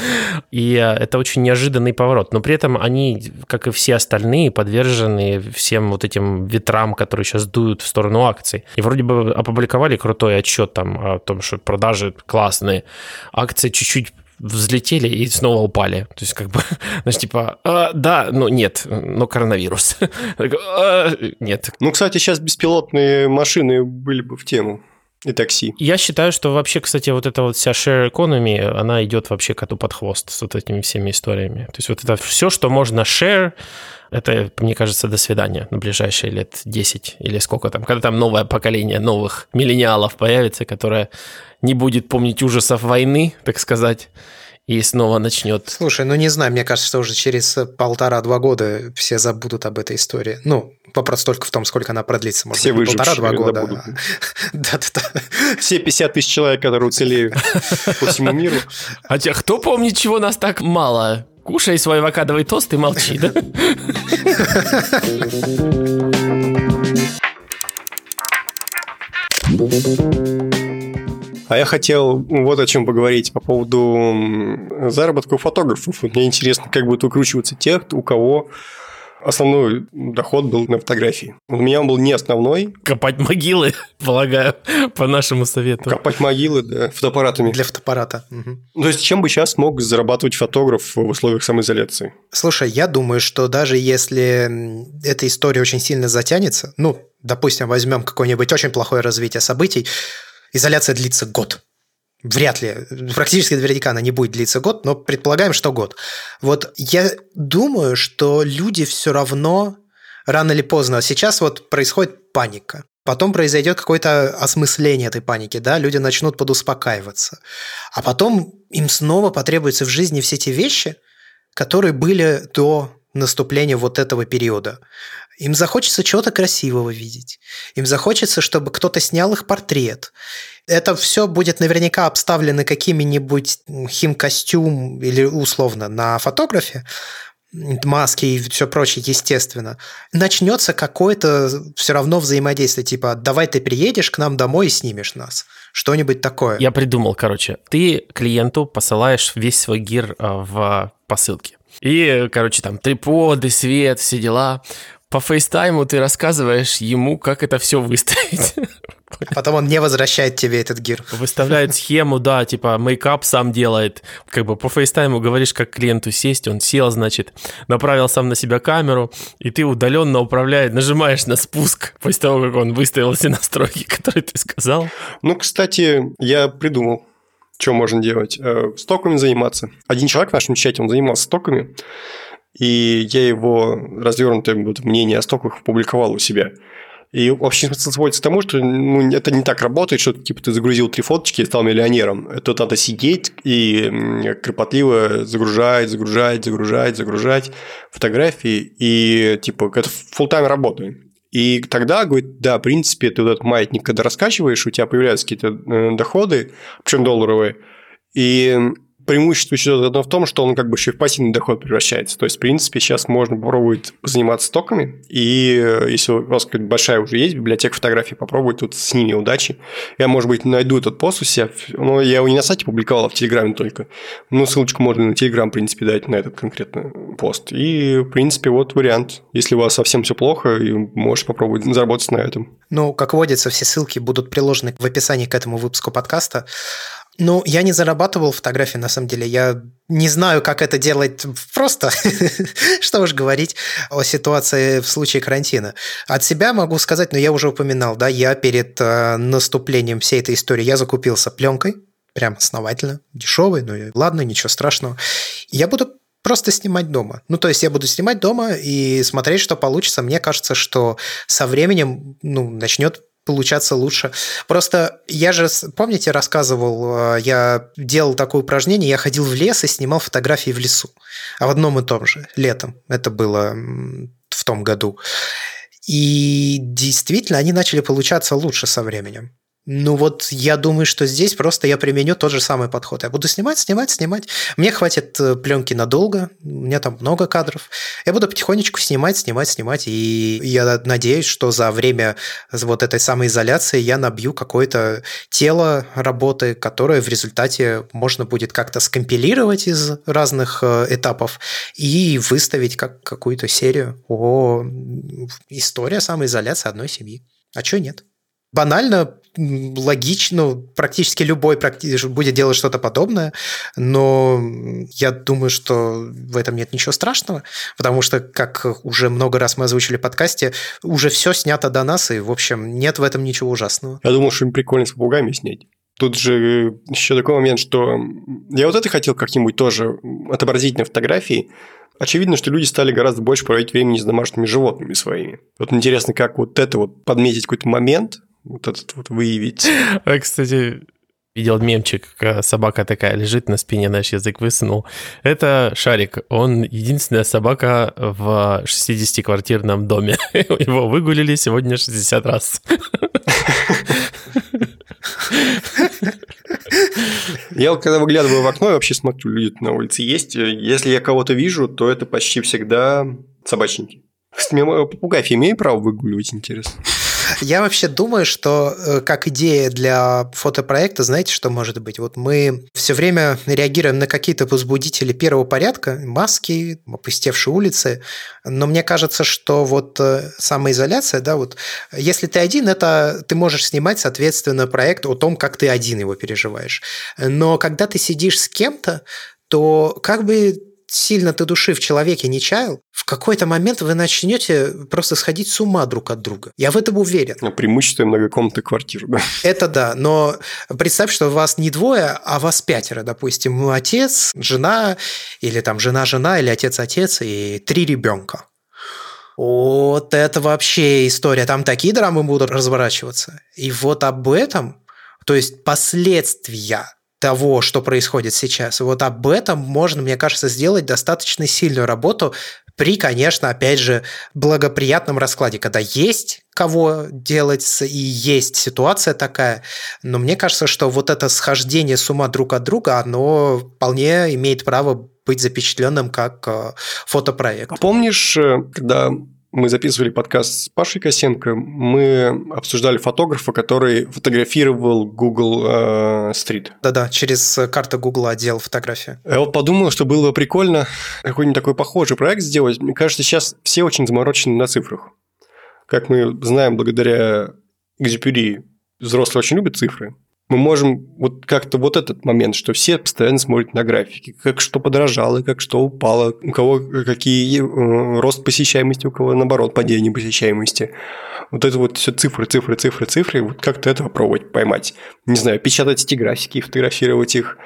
Speaker 2: И э, это очень неожиданный поворот. Но при этом они, как и все остальные, подвержены всем вот этим ветрам, которые сейчас дуют в сторону акций. И вроде бы опубликовали крутой отчет там о том, что продажи классные. Акции чуть-чуть взлетели и снова упали. То есть, как бы, знаешь, типа, а, да, ну нет, но коронавирус. а, нет.
Speaker 1: Ну, кстати, сейчас беспилотные машины были бы в тему и такси.
Speaker 2: Я считаю, что вообще, кстати, вот эта вот вся share economy, она идет вообще коту под хвост с вот этими всеми историями. То есть вот это все, что можно share, это, мне кажется, до свидания на ближайшие лет 10 или сколько там, когда там новое поколение новых миллениалов появится, которое не будет помнить ужасов войны, так сказать, и снова начнет.
Speaker 3: Слушай, ну не знаю, мне кажется, что уже через полтора-два года все забудут об этой истории. Ну, вопрос только в том, сколько она продлится.
Speaker 1: Может все быть, полтора-два года.
Speaker 3: Да-да-да.
Speaker 1: Все 50 тысяч человек, которые уцелеют по всему миру.
Speaker 2: А кто помнит, чего нас так мало? Кушай свой авокадовый тост и молчи, да?
Speaker 1: А я хотел вот о чем поговорить по поводу заработка фотографов. Мне интересно, как будут выкручиваться те, у кого основной доход был на фотографии. У меня он был не основной.
Speaker 2: Копать могилы, полагаю, по нашему совету.
Speaker 1: Копать могилы, да, фотоаппаратами.
Speaker 3: Для фотоаппарата. Угу.
Speaker 1: То есть, чем бы сейчас мог зарабатывать фотограф в условиях самоизоляции?
Speaker 3: Слушай, я думаю, что даже если эта история очень сильно затянется, ну, допустим, возьмем какое-нибудь очень плохое развитие событий, изоляция длится год. Вряд ли, практически наверняка она не будет длиться год, но предполагаем, что год. Вот я думаю, что люди все равно рано или поздно, сейчас вот происходит паника, потом произойдет какое-то осмысление этой паники, да, люди начнут подуспокаиваться, а потом им снова потребуются в жизни все те вещи, которые были до наступления вот этого периода. Им захочется чего-то красивого видеть. Им захочется, чтобы кто-то снял их портрет. Это все будет наверняка обставлено какими-нибудь химкостюм или условно на фотографе, маски и все прочее, естественно, начнется какое-то все равно взаимодействие, типа, давай ты приедешь к нам домой и снимешь нас. Что-нибудь такое.
Speaker 2: Я придумал, короче. Ты клиенту посылаешь весь свой гир а, в посылке. И, короче, там триподы, свет, все дела по фейстайму ты рассказываешь ему, как это все выставить.
Speaker 3: А потом он не возвращает тебе этот gear.
Speaker 2: Выставляет схему, да, типа мейкап сам делает. Как бы по фейстайму говоришь, как клиенту сесть, он сел, значит, направил сам на себя камеру, и ты удаленно управляешь, нажимаешь на спуск после того, как он выставил все настройки, которые ты сказал.
Speaker 1: Ну, кстати, я придумал что можно делать? Э, стоками заниматься. Один человек в нашем чате, он занимался стоками, и я его развернутое мнение о стоках опубликовал у себя. И общий смысл сводится к тому, что ну, это не так работает, что типа ты загрузил три фоточки и стал миллионером. Это надо сидеть и кропотливо загружать, загружать, загружать, загружать фотографии. И типа это full тайм работа. И тогда, говорит, да, в принципе, ты вот этот маятник, когда раскачиваешь, у тебя появляются какие-то э, доходы, причем долларовые, и преимущество еще одно в том, что он как бы еще в пассивный доход превращается. То есть, в принципе, сейчас можно попробовать заниматься стоками, и э, если у вас большая уже есть библиотека фотографий, попробовать тут с ними удачи. Я, может быть, найду этот пост у себя, но я его не на сайте публиковал, а в Телеграме только. Ну, ссылочку можно на Телеграм, в принципе, дать на этот конкретно пост. И, в принципе, вот вариант. Если у вас совсем все плохо, и можете попробовать заработать на этом.
Speaker 3: Ну, как водится, все ссылки будут приложены в описании к этому выпуску подкаста. Ну, я не зарабатывал фотографии, на самом деле. Я не знаю, как это делать просто. Что уж говорить о ситуации в случае карантина. От себя могу сказать, но я уже упоминал, да, я перед э, наступлением всей этой истории, я закупился пленкой, прям основательно, дешевый, ну ладно, ничего страшного. Я буду просто снимать дома. Ну, то есть я буду снимать дома и смотреть, что получится. Мне кажется, что со временем ну, начнет получаться лучше. Просто я же, помните, рассказывал, э, я делал такое упражнение, я ходил в лес и снимал фотографии в лесу. А в одном и том же, летом. Это было в том году. И действительно, они начали получаться лучше со временем. Ну вот я думаю, что здесь просто я применю тот же самый подход. Я буду снимать, снимать, снимать. Мне хватит э, пленки надолго, у меня там много кадров. Я буду потихонечку снимать, снимать, снимать. И я надеюсь, что за время вот этой самоизоляции я набью какое-то тело работы, которое в результате можно будет как-то скомпилировать из разных э, этапов и выставить как какую-то серию о история самоизоляции одной семьи. А что нет? банально, логично, практически любой будет делать что-то подобное, но я думаю, что в этом нет ничего страшного, потому что, как уже много раз мы озвучили в подкасте, уже все снято до нас, и, в общем, нет в этом ничего ужасного.
Speaker 1: Я думал, что им прикольно с попугаями снять. Тут же еще такой момент, что я вот это хотел как-нибудь тоже отобразить на фотографии, Очевидно, что люди стали гораздо больше проводить времени с домашними животными своими. Вот интересно, как вот это вот подметить какой-то момент, вот этот вот выявить.
Speaker 2: А, кстати, видел мемчик, собака такая лежит на спине, наш язык высунул. Это Шарик, он единственная собака в 60-квартирном доме. Его выгулили сегодня 60 раз.
Speaker 1: Я когда выглядываю в окно, я вообще смотрю, люди на улице есть. Если я кого-то вижу, то это почти всегда собачники. Попугай имею право выгуливать, интересно?
Speaker 3: Я вообще думаю, что э, как идея для фотопроекта, знаете, что может быть? Вот мы все время реагируем на какие-то возбудители первого порядка, маски, опустевшие улицы, но мне кажется, что вот э, самоизоляция, да, вот если ты один, это ты можешь снимать, соответственно, проект о том, как ты один его переживаешь. Но когда ты сидишь с кем-то, то как бы сильно ты души в человеке не чаял, в какой-то момент вы начнете просто сходить с ума друг от друга. Я в этом уверен.
Speaker 1: Ну, преимущество многокомнатной квартиры, да.
Speaker 3: Это да, но представь, что вас не двое, а вас пятеро, допустим, отец, жена, или там жена-жена, или отец-отец, и три ребенка. Вот это вообще история. Там такие драмы будут разворачиваться. И вот об этом, то есть последствия того, что происходит сейчас. Вот об этом можно, мне кажется, сделать достаточно сильную работу при, конечно, опять же, благоприятном раскладе, когда есть кого делать и есть ситуация такая. Но мне кажется, что вот это схождение с ума друг от друга, оно вполне имеет право быть запечатленным как э, фотопроект. А
Speaker 1: помнишь, э, когда мы записывали подкаст с Пашей Косенко, мы обсуждали фотографа, который фотографировал Google э, Street.
Speaker 3: Да-да, через карту Google отдел фотографии.
Speaker 1: Я вот подумал, что было бы прикольно какой-нибудь такой похожий проект сделать. Мне кажется, сейчас все очень заморочены на цифрах. Как мы знаем, благодаря Экзюпери взрослые очень любят цифры, мы можем вот как-то вот этот момент, что все постоянно смотрят на графики, как что подорожало, как что упало, у кого какие э, рост посещаемости, у кого наоборот падение посещаемости. Вот это вот все цифры, цифры, цифры, цифры, вот как-то это попробовать поймать. Не знаю, печатать эти графики, фотографировать их,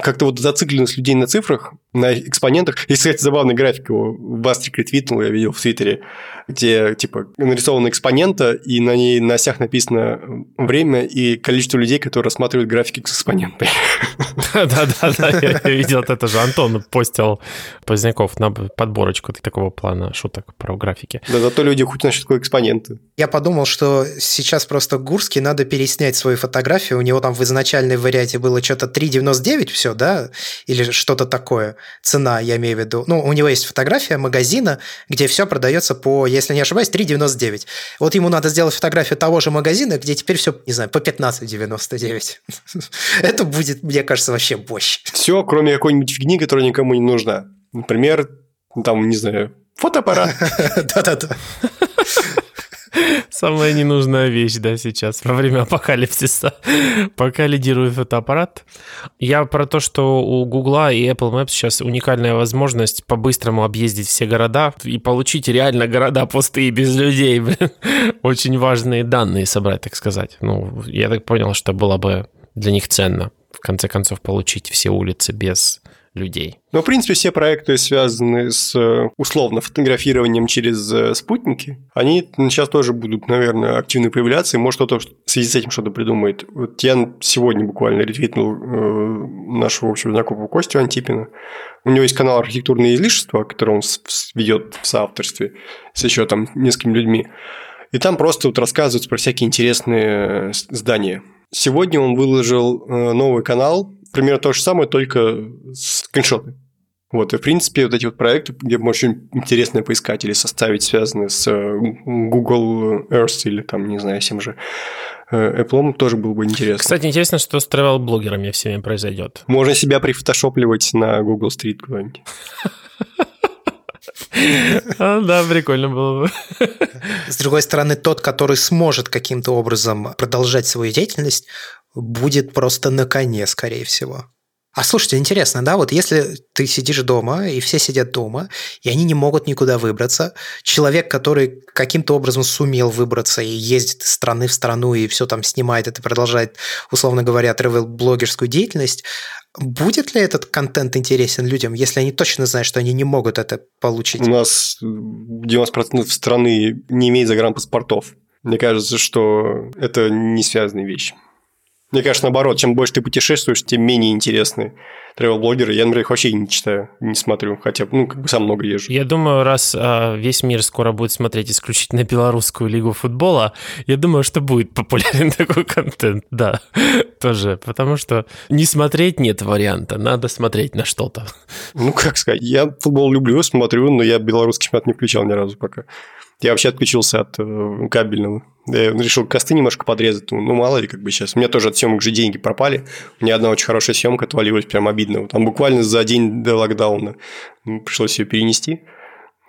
Speaker 1: как-то вот зацикленность людей на цифрах, на экспонентах. И, кстати, забавный график его Бастрик ретвитнул, я видел в Твиттере, где, типа, нарисована экспонента, и на ней на осях написано время и количество людей, которые рассматривают графики с экспонентой.
Speaker 2: Да-да-да, я видел это же. Антон постил Поздняков на подборочку такого плана шуток про графики.
Speaker 1: Да, зато люди хоть что такое экспоненты.
Speaker 3: Я подумал, что сейчас просто Гурский надо переснять свою фотографию. У него там в изначальной варианте было что-то 3,99 все, да? Или что-то такое. Цена, я имею в виду. Ну, у него есть фотография магазина, где все продается по, если не ошибаюсь, 3,99. Вот ему надо сделать фотографию того же магазина, где теперь все, не знаю, по 15,99. Это будет, мне кажется, вообще борщ.
Speaker 1: Все, кроме какой-нибудь фигни, которая никому не нужна. Например, там, не знаю, фотоаппарат.
Speaker 3: Да-да-да.
Speaker 2: Самая ненужная вещь, да, сейчас, во время апокалипсиса. Пока лидирует фотоаппарат. Я про то, что у Гугла и Apple Maps сейчас уникальная возможность по-быстрому объездить все города и получить реально города пустые, без людей. Очень важные данные собрать, так сказать. Ну, я так понял, что было бы для них ценно, в конце концов, получить все улицы без людей.
Speaker 1: Ну, в принципе, все проекты, связанные с э, условно фотографированием через э, спутники, они сейчас тоже будут, наверное, активно появляться, и может кто-то в связи с этим что-то придумает. Вот я сегодня буквально ретвитнул э, нашего общего знакомого Костю Антипина. У него есть канал «Архитектурные излишества», который он ведет в соавторстве с еще там несколькими людьми. И там просто вот рассказывают про всякие интересные здания. Сегодня он выложил новый канал, примерно то же самое, только скриншоты. Вот, и, в принципе, вот эти вот проекты, где можно очень интересное поискать или составить, связанные с э, Google Earth или там, не знаю, с же э, Apple, тоже было бы интересно.
Speaker 2: Кстати, интересно, что с travel-блогерами всеми произойдет.
Speaker 1: Можно себя прифотошопливать на Google Street куда-нибудь.
Speaker 2: А, да, прикольно было бы.
Speaker 3: С другой стороны, тот, который сможет каким-то образом продолжать свою деятельность, будет просто на коне, скорее всего. А слушайте, интересно, да, вот если ты сидишь дома, и все сидят дома, и они не могут никуда выбраться, человек, который каким-то образом сумел выбраться и ездит из страны в страну, и все там снимает это, продолжает, условно говоря, тревел-блогерскую деятельность, будет ли этот контент интересен людям, если они точно знают, что они не могут это получить?
Speaker 1: У нас 90% страны не имеет загранпаспортов. Мне кажется, что это не связанные вещи. Мне кажется, наоборот, чем больше ты путешествуешь, тем менее интересны тревел-блогеры. Я, например, их вообще не читаю, не смотрю, хотя, ну, как бы сам много езжу.
Speaker 2: Я думаю, раз а, весь мир скоро будет смотреть исключительно белорусскую лигу футбола, я думаю, что будет популярен такой контент, да, тоже, потому что не смотреть нет варианта, надо смотреть на что-то.
Speaker 1: Ну, как сказать, я футбол люблю, смотрю, но я белорусский чемпионат не включал ни разу пока. Я вообще отключился от э, кабельного. Я решил косты немножко подрезать. Ну, мало ли, как бы сейчас. У меня тоже от съемок же деньги пропали. У меня одна очень хорошая съемка отвалилась, прям обидно. Там буквально за день до локдауна пришлось ее перенести.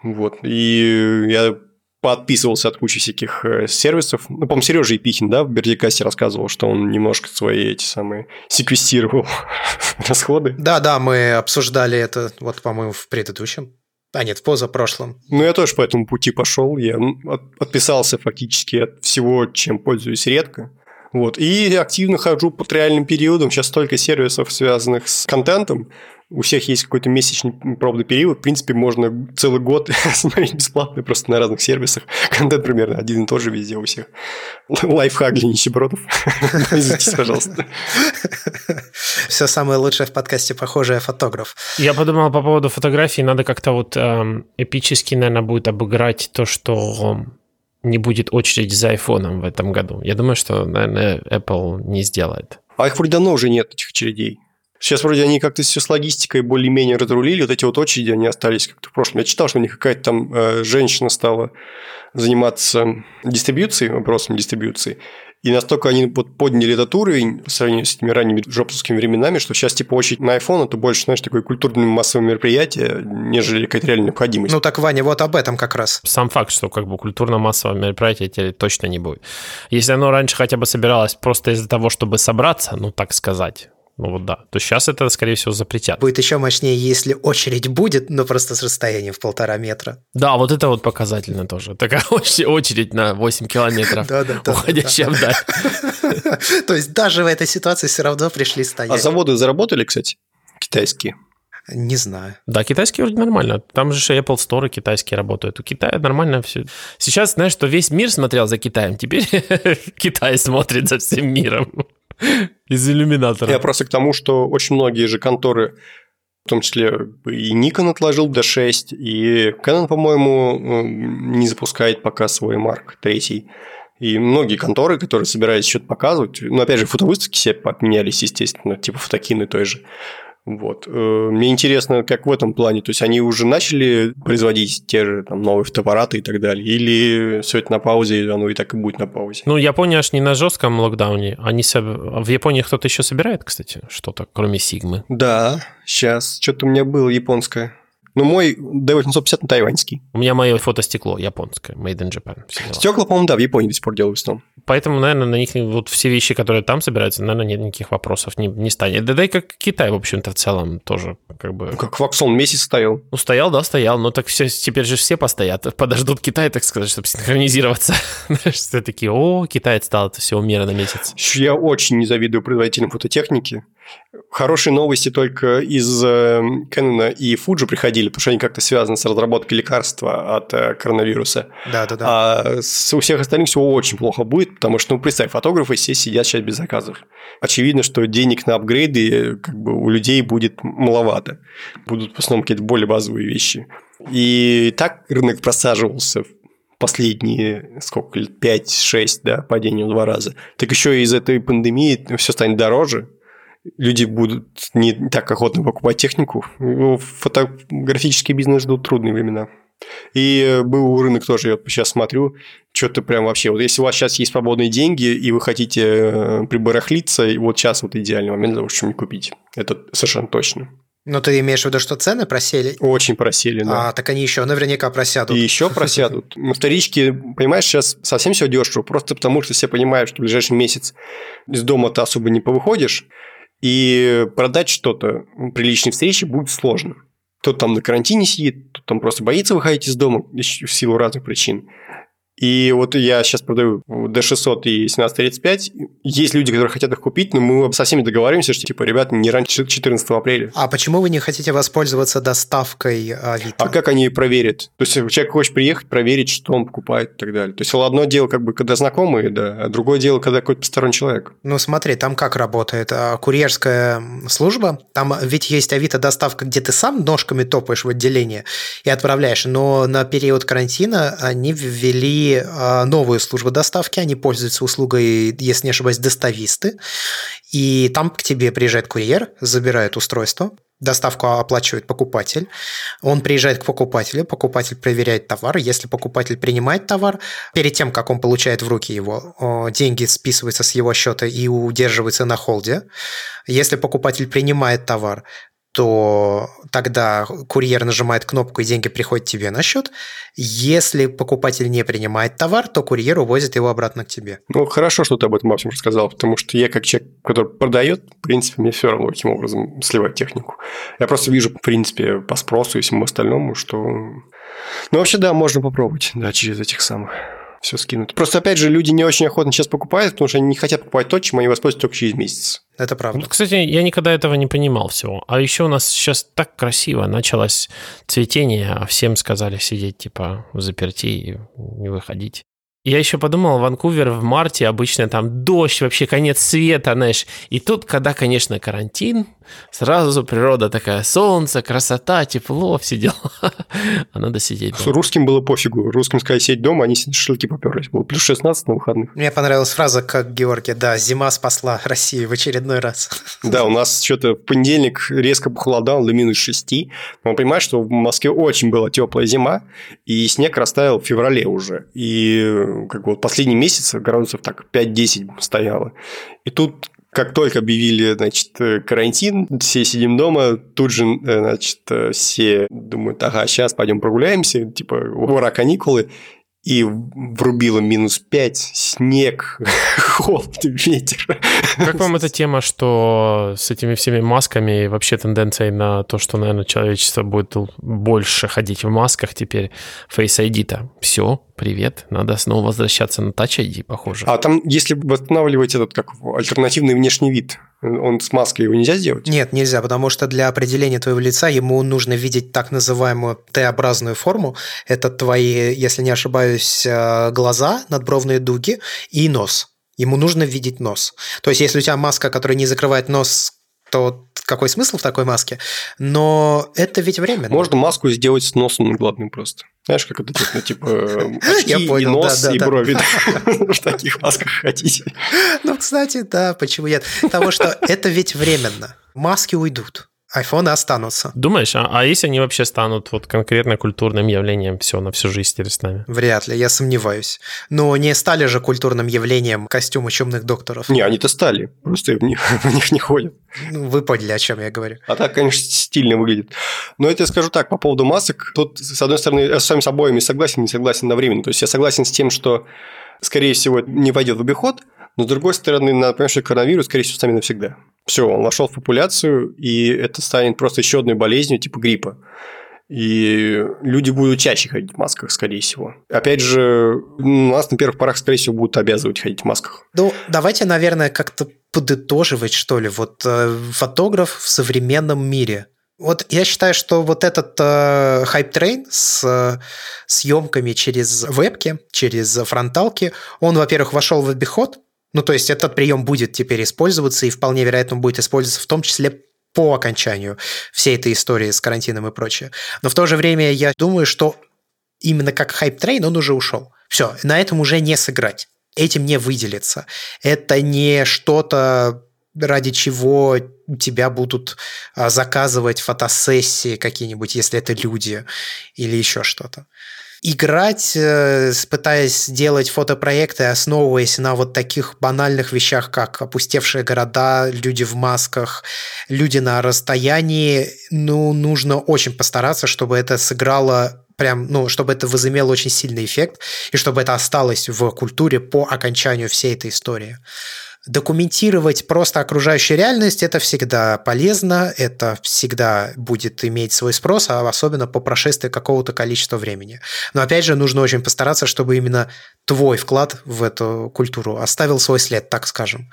Speaker 1: Вот. И я подписывался от кучи всяких э, сервисов. Ну, по-моему, Сережа Епихин, да, в Бердикасте рассказывал, что он немножко свои эти самые секвестировал расходы.
Speaker 3: Да, да, мы обсуждали это, вот, по-моему, в предыдущем а нет, в позапрошлом.
Speaker 1: Ну, я тоже по этому пути пошел. Я отписался фактически от всего, чем пользуюсь редко. Вот. И активно хожу по реальным периодам. Сейчас столько сервисов, связанных с контентом у всех есть какой-то месячный пробный период. В принципе, можно целый год смотреть бесплатно просто на разных сервисах. Контент примерно один и тот же везде у всех. Лайфхак для нищебродов. Извините, пожалуйста.
Speaker 3: Все самое лучшее в подкасте «Похожий фотограф».
Speaker 2: Я подумал по поводу фотографий. Надо как-то вот эм, эпически, наверное, будет обыграть то, что не будет очередь за айфоном в этом году. Я думаю, что, наверное, Apple не сделает.
Speaker 1: А их вроде давно уже нет, этих очередей. Сейчас вроде они как-то все с логистикой более-менее разрулили, вот эти вот очереди, они остались как-то в прошлом. Я читал, что у них какая-то там э, женщина стала заниматься дистрибьюцией, вопросом дистрибьюции, и настолько они вот подняли этот уровень по сравнению с этими ранними джобсовскими временами, что сейчас типа очередь на iPhone это больше, знаешь, такое культурное массовое мероприятие, нежели какая-то реальная необходимость.
Speaker 3: Ну так, Ваня, вот об этом как раз.
Speaker 2: Сам факт, что как бы культурно-массовое мероприятие теперь точно не будет. Если оно раньше хотя бы собиралось просто из-за того, чтобы собраться, ну так сказать, ну вот да. То сейчас это, скорее всего, запретят.
Speaker 3: Будет еще мощнее, если очередь будет, но просто с расстоянием в полтора метра.
Speaker 2: Да, вот это вот показательно тоже. Такая очередь на 8 километров, уходящая вдаль.
Speaker 3: То есть даже в этой ситуации все равно пришли стоять.
Speaker 1: А заводы заработали, кстати, китайские?
Speaker 3: Не знаю.
Speaker 2: Да, китайские вроде нормально. Там же Apple Store китайские работают. У Китая нормально все. Сейчас, знаешь, что весь мир смотрел за Китаем, теперь Китай смотрит за всем миром. Из иллюминатора.
Speaker 1: Я просто к тому, что очень многие же конторы, в том числе и Nikon отложил D6, и Canon, по-моему, не запускает пока свой Mark 3. И многие конторы, которые собирались что-то показывать, ну, опять же, фотовыставки все поменялись, естественно, типа фотокины той же, вот. Э, мне интересно, как в этом плане. То есть они уже начали производить те же там, новые фотоаппараты и так далее? Или все это на паузе, и оно и так и будет на паузе?
Speaker 2: Ну, Япония аж не на жестком локдауне. Они соб... В Японии кто-то еще собирает, кстати, что-то, кроме Сигмы?
Speaker 1: Да, сейчас. Что-то у меня было японское. Ну, мой D850 на тайваньский.
Speaker 2: У меня мое фотостекло японское, made in Japan.
Speaker 1: Стекла, по-моему, да, в Японии до сих пор делают основном.
Speaker 2: Поэтому, наверное, на них вот все вещи, которые там собираются, наверное, нет никаких вопросов не, не станет. Да, да и как Китай, в общем-то, в целом тоже как бы...
Speaker 1: Как Ваксон месяц стоял.
Speaker 2: Ну, стоял, да, стоял, но так все, теперь же все постоят, подождут Китай, так сказать, чтобы синхронизироваться. Все такие, о, Китай отстал, это все умера на месяц.
Speaker 1: Я очень не завидую производителям фототехники. Хорошие новости только из Canon и Fuji приходили, потому что они как-то связаны с разработкой лекарства от э, коронавируса.
Speaker 3: Да, да, да.
Speaker 1: А с, у всех остальных все очень плохо будет, потому что, ну, представь, фотографы все сидят сейчас без заказов. Очевидно, что денег на апгрейды как бы у людей будет маловато. Будут в основном какие-то более базовые вещи. И так рынок просаживался последние, сколько лет, 5-6, да, падение в два раза. Так еще из этой пандемии все станет дороже, люди будут не так охотно покупать технику. Ну, фотографический бизнес ждут трудные времена. И был рынок тоже, я сейчас смотрю, что-то прям вообще, вот если у вас сейчас есть свободные деньги, и вы хотите э, прибарахлиться, вот сейчас вот идеальный момент для того, чтобы купить. Это совершенно точно.
Speaker 3: Но ты имеешь в виду, что цены просели?
Speaker 1: Очень просели, да.
Speaker 3: А, так они еще наверняка просядут.
Speaker 1: И еще просядут. Ну, вторички, понимаешь, сейчас совсем все дешево, просто потому что все понимают, что в ближайший месяц из дома ты особо не повыходишь, и продать что-то при личной встрече будет сложно. Кто-то там на карантине сидит, кто там просто боится выходить из дома в силу разных причин. И вот я сейчас продаю D600 и 1735. Есть люди, которые хотят их купить, но мы со всеми договариваемся, что, типа, ребят, не раньше 14 апреля.
Speaker 3: А почему вы не хотите воспользоваться доставкой Авито?
Speaker 1: А как они проверят? То есть, человек хочет приехать, проверить, что он покупает и так далее. То есть, одно дело, как бы, когда знакомые, да, а другое дело, когда какой-то посторонний человек.
Speaker 3: Ну, смотри, там как работает а, курьерская служба. Там ведь есть Авито доставка, где ты сам ножками топаешь в отделение и отправляешь, но на период карантина они ввели а, новые службы доставки, они пользуются услугой, если не ошибаюсь, достависты, и там к тебе приезжает курьер, забирает устройство, доставку оплачивает покупатель, он приезжает к покупателю, покупатель проверяет товар, если покупатель принимает товар, перед тем, как он получает в руки его, деньги списываются с его счета и удерживаются на холде. Если покупатель принимает товар, то тогда курьер нажимает кнопку, и деньги приходят тебе на счет. Если покупатель не принимает товар, то курьер увозит его обратно к тебе.
Speaker 1: Ну, хорошо, что ты об этом, Максим, рассказал, потому что я, как человек, который продает, в принципе, мне все равно, каким образом сливать технику. Я просто вижу, в принципе, по спросу и всему остальному, что... Ну, вообще, да, можно попробовать, да, через этих самых все скинуть. Просто, опять же, люди не очень охотно сейчас покупают, потому что они не хотят покупать то, чем они воспользуются только через месяц.
Speaker 3: Это правда.
Speaker 2: Вот, кстати, я никогда этого не понимал всего. А еще у нас сейчас так красиво началось цветение, а всем сказали сидеть, типа, в заперти и не выходить. Я еще подумал, Ванкувер в марте обычно там дождь, вообще конец света, знаешь. И тут, когда, конечно, карантин, сразу природа такая, солнце, красота, тепло, все дела. а надо сидеть дома.
Speaker 1: Русским было пофигу. Русским сказали сидеть дома, они шашлыки поперлись. Было плюс 16 на выходных.
Speaker 3: Мне понравилась фраза, как Георгий, да, зима спасла Россию в очередной раз.
Speaker 1: да, у нас что-то в понедельник резко похолодало до минус 6. Но понимаешь, что в Москве очень была теплая зима, и снег растаял в феврале уже. И как вот последние месяцы градусов так 5-10 стояло. И тут как только объявили, значит, карантин, все сидим дома, тут же, значит, все думают, ага, сейчас пойдем прогуляемся, типа, ура, каникулы и врубило минус 5, снег, холод, ветер.
Speaker 2: Как вам эта тема, что с этими всеми масками и вообще тенденцией на то, что, наверное, человечество будет больше ходить в масках теперь, Face ID-то? Все, привет, надо снова возвращаться на Touch ID, похоже.
Speaker 1: А там, если восстанавливать этот как альтернативный внешний вид, он с маской его нельзя сделать?
Speaker 3: Нет, нельзя, потому что для определения твоего лица ему нужно видеть так называемую Т-образную форму. Это твои, если не ошибаюсь, э, глаза, надбровные дуги и нос. Ему нужно видеть нос. То есть, если у тебя маска, которая не закрывает нос то какой смысл в такой маске? Но это ведь временно.
Speaker 1: Можно маску сделать с носом накладным просто. Знаешь, как это типа, типа очки Я понял, и нос, да, да, и да. брови. В таких масках хотите.
Speaker 3: Ну, кстати, да, почему нет? Потому что это ведь временно. Маски уйдут айфоны останутся.
Speaker 2: Думаешь, а, а если они вообще станут вот конкретно культурным явлением все на всю жизнь теперь с нами?
Speaker 3: Вряд ли, я сомневаюсь. Но не стали же культурным явлением костюмы чумных докторов.
Speaker 1: Не, они-то стали, просто в них, в них не ходят.
Speaker 3: Ну, вы поняли, о чем я говорю.
Speaker 1: А так, конечно, стильно выглядит. Но это я скажу так, по поводу масок, тут, с одной стороны, я с вами с обоими согласен, не согласен на времени. То есть я согласен с тем, что, скорее всего, не пойдет в обиход, но с другой стороны, надо понимать, что коронавирус, скорее всего, с навсегда. Все, он вошел в популяцию, и это станет просто еще одной болезнью типа гриппа. И люди будут чаще ходить в масках, скорее всего. Опять же, у нас на первых порах, скорее всего, будут обязывать ходить в масках.
Speaker 3: Ну, давайте, наверное, как-то подытоживать, что ли. Вот э, фотограф в современном мире. Вот я считаю, что вот этот э, hype train с э, съемками через вебки, через фронталки, он, во-первых, вошел в обиход, ну, то есть этот прием будет теперь использоваться и вполне вероятно будет использоваться в том числе по окончанию всей этой истории с карантином и прочее. Но в то же время я думаю, что именно как hype train он уже ушел. Все, на этом уже не сыграть. Этим не выделиться. Это не что-то ради чего тебя будут а, заказывать фотосессии какие-нибудь, если это люди или еще что-то играть, э, пытаясь делать фотопроекты, основываясь на вот таких банальных вещах, как опустевшие города, люди в масках, люди на расстоянии, ну, нужно очень постараться, чтобы это сыграло прям, ну, чтобы это возымело очень сильный эффект, и чтобы это осталось в культуре по окончанию всей этой истории. Документировать просто окружающую реальность – это всегда полезно, это всегда будет иметь свой спрос, а особенно по прошествии какого-то количества времени. Но опять же, нужно очень постараться, чтобы именно твой вклад в эту культуру оставил свой след, так скажем.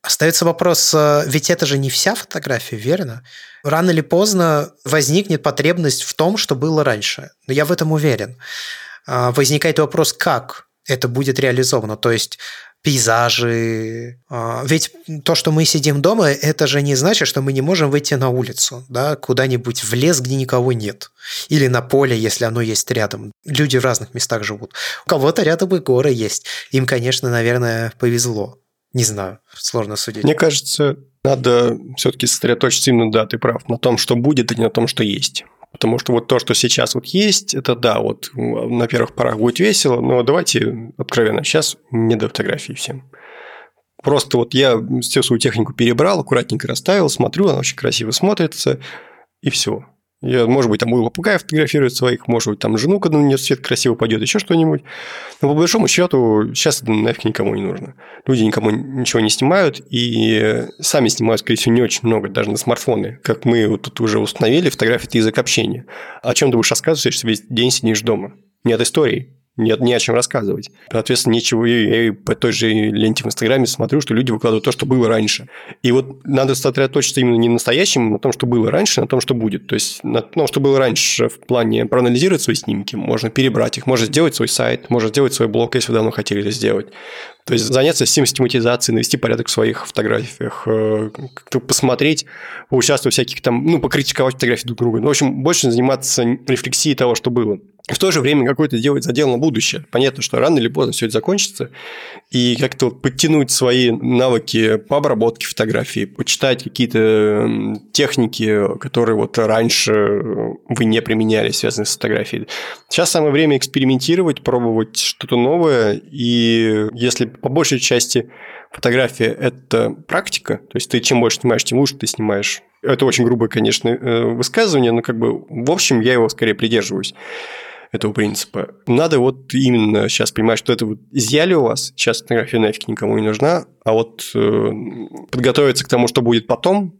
Speaker 3: Остается вопрос, э, ведь это же не вся фотография, верно? Рано или поздно возникнет потребность в том, что было раньше. Но я в этом уверен. А, возникает вопрос, как это будет реализовано. То есть пейзажи. А, ведь то, что мы сидим дома, это же не значит, что мы не можем выйти на улицу, да, куда-нибудь в лес, где никого нет. Или на поле, если оно есть рядом. Люди в разных местах живут. У кого-то рядом и горы есть. Им, конечно, наверное, повезло. Не знаю, сложно судить.
Speaker 1: Мне кажется, надо все-таки сосредоточиться именно, да, ты прав, на том, что будет, а не на том, что есть. Потому что вот то, что сейчас вот есть, это да, вот на первых порах будет весело, но давайте откровенно, сейчас не до фотографий всем. Просто вот я всю свою технику перебрал, аккуратненько расставил, смотрю, она очень красиво смотрится, и все. Я, может быть, там буду попугаев фотографировать своих, может быть, там жену, когда на нее свет красиво пойдет, еще что-нибудь. Но по большому счету сейчас это нафиг никому не нужно. Люди никому ничего не снимают, и сами снимают, скорее всего, не очень много, даже на смартфоны. Как мы вот тут уже установили, фотография – это язык общения. О чем ты будешь рассказывать, если весь день сидишь дома? Нет истории. Нет, не о чем рассказывать. Соответственно, нечего, я по той же ленте в Инстаграме смотрю, что люди выкладывают то, что было раньше. И вот надо сосредоточиться именно не настоящим, а на том, что было раньше, на том, что будет. То есть на том, что было раньше в плане проанализировать свои снимки, можно перебрать их, можно сделать свой сайт, можно сделать свой блог, если вы давно хотели это сделать. То есть заняться систематизацией, навести порядок в своих фотографиях, э, посмотреть, поучаствовать в всяких там, ну, покритиковать фотографии друг друга. Ну, в общем, больше заниматься рефлексией того, что было в то же время какой-то делать задел на будущее. Понятно, что рано или поздно все это закончится, и как-то подтянуть свои навыки по обработке фотографий, почитать какие-то техники, которые вот раньше вы не применяли, связанные с фотографией. Сейчас самое время экспериментировать, пробовать что-то новое, и если по большей части фотография – это практика, то есть ты чем больше снимаешь, тем лучше ты снимаешь. Это очень грубое, конечно, э, высказывание, но как бы в общем я его скорее придерживаюсь этого принципа. Надо вот именно сейчас понимать, что это вот изъяли у вас, сейчас фотография нафиг никому не нужна, а вот э, подготовиться к тому, что будет потом,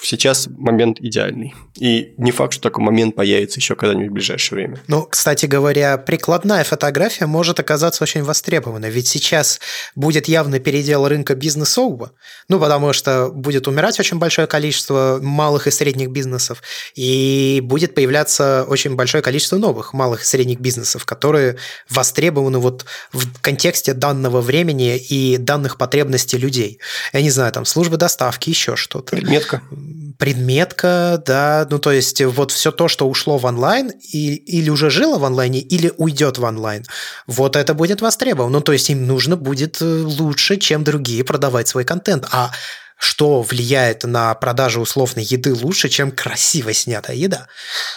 Speaker 1: сейчас момент идеальный. И не факт, что такой момент появится еще когда-нибудь в ближайшее время.
Speaker 3: Ну, кстати говоря, прикладная фотография может оказаться очень востребованной, ведь сейчас будет явный передел рынка бизнесового, ну, потому что будет умирать очень большое количество малых и средних бизнесов, и будет появляться очень большое количество новых малых и средних бизнесов, которые востребованы вот в контексте данного времени и данных потребностей людей. Я не знаю, там, службы доставки, еще что-то.
Speaker 1: Предметка
Speaker 3: предметка, да, ну то есть вот все то, что ушло в онлайн и, или уже жило в онлайне, или уйдет в онлайн, вот это будет востребовано. Ну то есть им нужно будет э, лучше, чем другие продавать свой контент. А что влияет на продажу условной еды лучше, чем красиво снятая еда?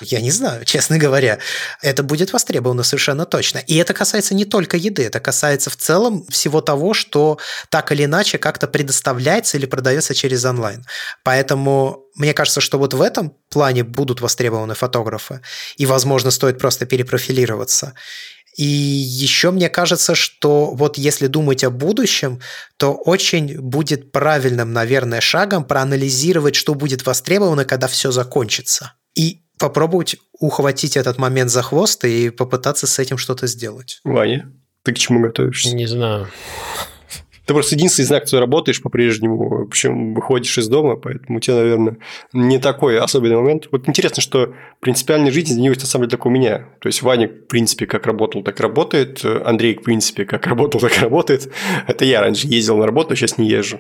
Speaker 3: Я не знаю, честно говоря. Это будет востребовано совершенно точно. И это касается не только еды, это касается в целом всего того, что так или иначе как-то предоставляется или продается через онлайн. Поэтому мне кажется, что вот в этом плане будут востребованы фотографы. И, возможно, стоит просто перепрофилироваться. И еще мне кажется, что вот если думать о будущем, то очень будет правильным, наверное, шагом проанализировать, что будет востребовано, когда все закончится. И попробовать ухватить этот момент за хвост и попытаться с этим что-то сделать.
Speaker 1: Ваня, ты к чему готовишься?
Speaker 2: Не знаю.
Speaker 1: Ты просто единственный знак, ты работаешь по-прежнему, причем выходишь из дома, поэтому у тебя, наверное, не такой особенный момент. Вот интересно, что принципиальная жизнь изменилась на самом деле только у меня. То есть Ваня, в принципе, как работал, так работает. Андрей, в принципе, как работал, так работает. Это я раньше ездил на работу, а сейчас не езжу.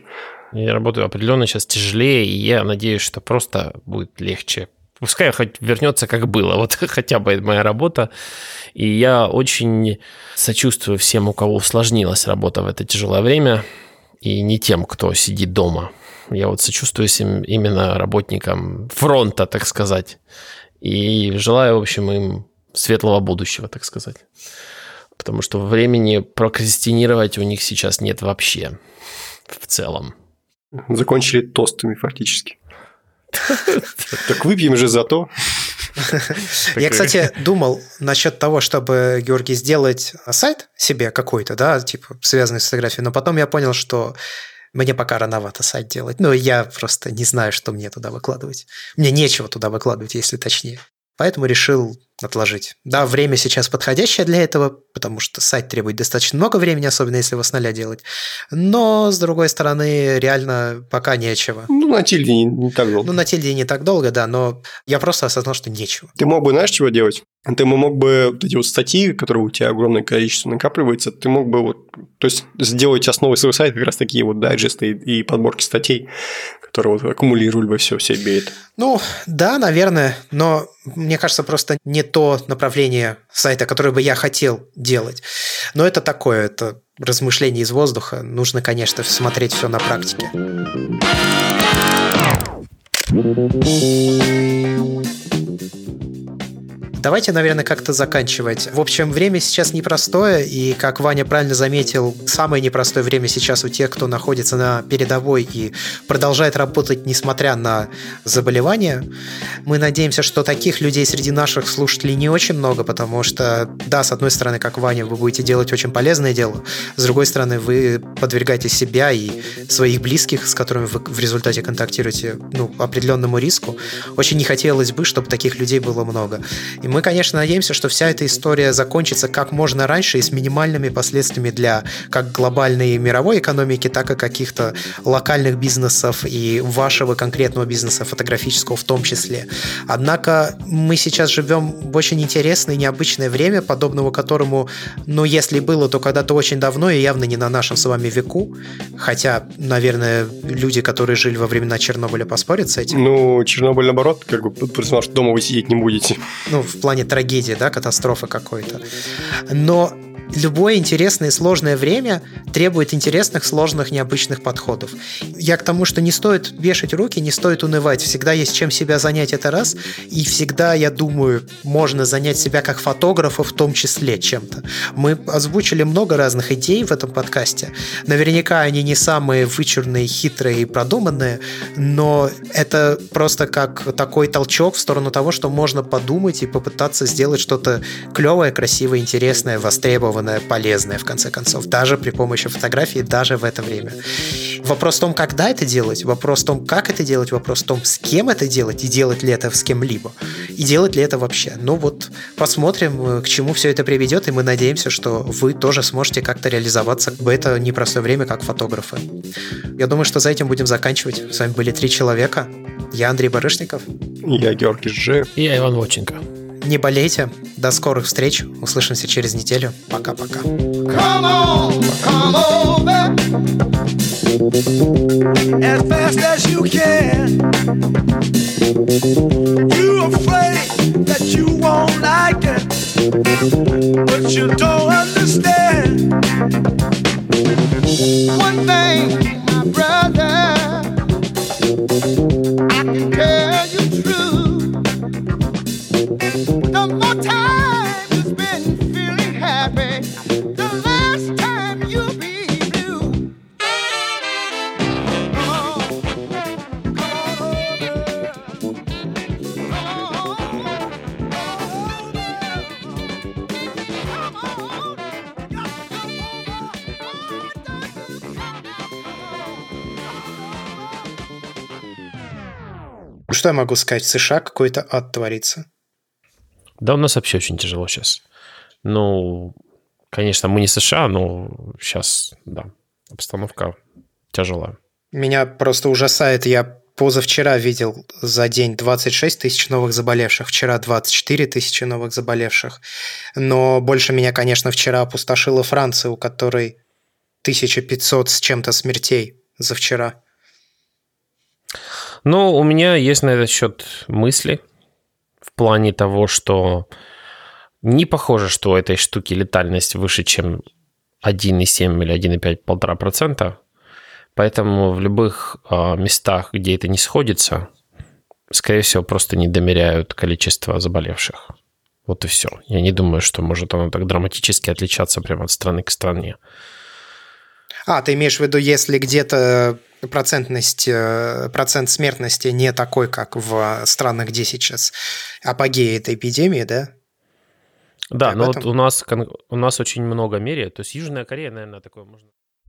Speaker 2: Я работаю определенно сейчас тяжелее, и я надеюсь, что просто будет легче Пускай хоть вернется как было, вот хотя бы это моя работа. И я очень сочувствую всем, у кого усложнилась работа в это тяжелое время, и не тем, кто сидит дома. Я вот сочувствую всем именно работникам фронта, так сказать. И желаю, в общем, им светлого будущего, так сказать. Потому что времени прокрастинировать у них сейчас нет вообще в целом.
Speaker 1: Закончили тостами фактически. Так выпьем же за то.
Speaker 3: Я, кстати, думал насчет того, чтобы, Георгий, сделать сайт себе какой-то, да, типа связанный с фотографией, но потом я понял, что мне пока рановато сайт делать. Ну, я просто не знаю, что мне туда выкладывать. Мне нечего туда выкладывать, если точнее. Поэтому решил отложить. Да, время сейчас подходящее для этого, потому что сайт требует достаточно много времени, особенно если его с нуля делать. Но, с другой стороны, реально пока нечего.
Speaker 1: Ну, на тильде не, не так долго.
Speaker 3: Ну, на тильде не так долго, да, но я просто осознал, что нечего.
Speaker 1: Ты мог бы, знаешь, чего делать? Ты мог бы вот эти вот статьи, которые у тебя огромное количество накапливается, ты мог бы вот, то есть сделать основой своего сайта как раз такие вот дайджесты и подборки статей, которые вот аккумулировали бы все в себе это.
Speaker 3: Ну, да, наверное, но мне кажется, просто не то направление сайта, которое бы я хотел делать. Но это такое, это размышление из воздуха. Нужно, конечно, смотреть все на практике. Давайте, наверное, как-то заканчивать. В общем, время сейчас непростое, и, как Ваня правильно заметил, самое непростое время сейчас у тех, кто находится на передовой и продолжает работать, несмотря на заболевания. Мы надеемся, что таких людей среди наших слушателей не очень много, потому что, да, с одной стороны, как Ваня, вы будете делать очень полезное дело, с другой стороны, вы подвергаете себя и своих близких, с которыми вы в результате контактируете, ну, определенному риску. Очень не хотелось бы, чтобы таких людей было много. И мы, конечно, надеемся, что вся эта история закончится как можно раньше и с минимальными последствиями для как глобальной мировой экономики, так и каких-то локальных бизнесов и вашего конкретного бизнеса фотографического в том числе. Однако мы сейчас живем в очень интересное и необычное время, подобного которому, ну, если было, то когда-то очень давно и явно не на нашем с вами веку. Хотя, наверное, люди, которые жили во времена Чернобыля, поспорят с этим.
Speaker 1: Ну, Чернобыль, наоборот, как бы предположил, что дома вы сидеть не будете.
Speaker 3: Ну, в плане трагедии, да, катастрофы какой-то. Но любое интересное и сложное время требует интересных, сложных, необычных подходов. Я к тому, что не стоит вешать руки, не стоит унывать. Всегда есть чем себя занять, это раз. И всегда, я думаю, можно занять себя как фотографа в том числе чем-то. Мы озвучили много разных идей в этом подкасте. Наверняка они не самые вычурные, хитрые и продуманные, но это просто как такой толчок в сторону того, что можно подумать и попытаться сделать что-то клевое, красивое, интересное, востребованное востребованное, полезное, в конце концов, даже при помощи фотографии, даже в это время. Вопрос в том, когда это делать, вопрос в том, как это делать, вопрос в том, с кем это делать, и делать ли это с кем-либо, и делать ли это вообще. Ну вот, посмотрим, э, к чему все это приведет, и мы надеемся, что вы тоже сможете как-то реализоваться в это непростое время, как фотографы. Я думаю, что за этим будем заканчивать. С вами были три человека. Я Андрей Барышников.
Speaker 1: Я Георгий Жи.
Speaker 2: И я Иван Воченко.
Speaker 3: Не болейте. До скорых встреч. Услышимся через неделю. Пока-пока. As fast as you can. You afraid that you won't like it, but you don't understand. Что я могу сказать? В США какой-то ад творится.
Speaker 2: Да, у нас вообще очень тяжело сейчас. Ну, конечно, мы не США, но сейчас, да, обстановка тяжелая.
Speaker 3: Меня просто ужасает. Я позавчера видел за день 26 тысяч новых заболевших, вчера 24 тысячи новых заболевших. Но больше меня, конечно, вчера опустошила Франция, у которой 1500 с чем-то смертей за вчера.
Speaker 2: Ну, у меня есть на этот счет мысли в плане того, что не похоже, что у этой штуки летальность выше, чем 1,7 или 1,5, 1,5%. Поэтому в любых э, местах, где это не сходится, скорее всего, просто не домеряют количество заболевших. Вот и все. Я не думаю, что может оно так драматически отличаться прямо от страны к стране.
Speaker 3: А, ты имеешь в виду, если где-то процентность, э, процент смертности не такой, как в странах, где сейчас апогея этой эпидемии, да?
Speaker 2: Да, но вот у нас, у нас очень много меряют. То есть Южная Корея, наверное, такое можно...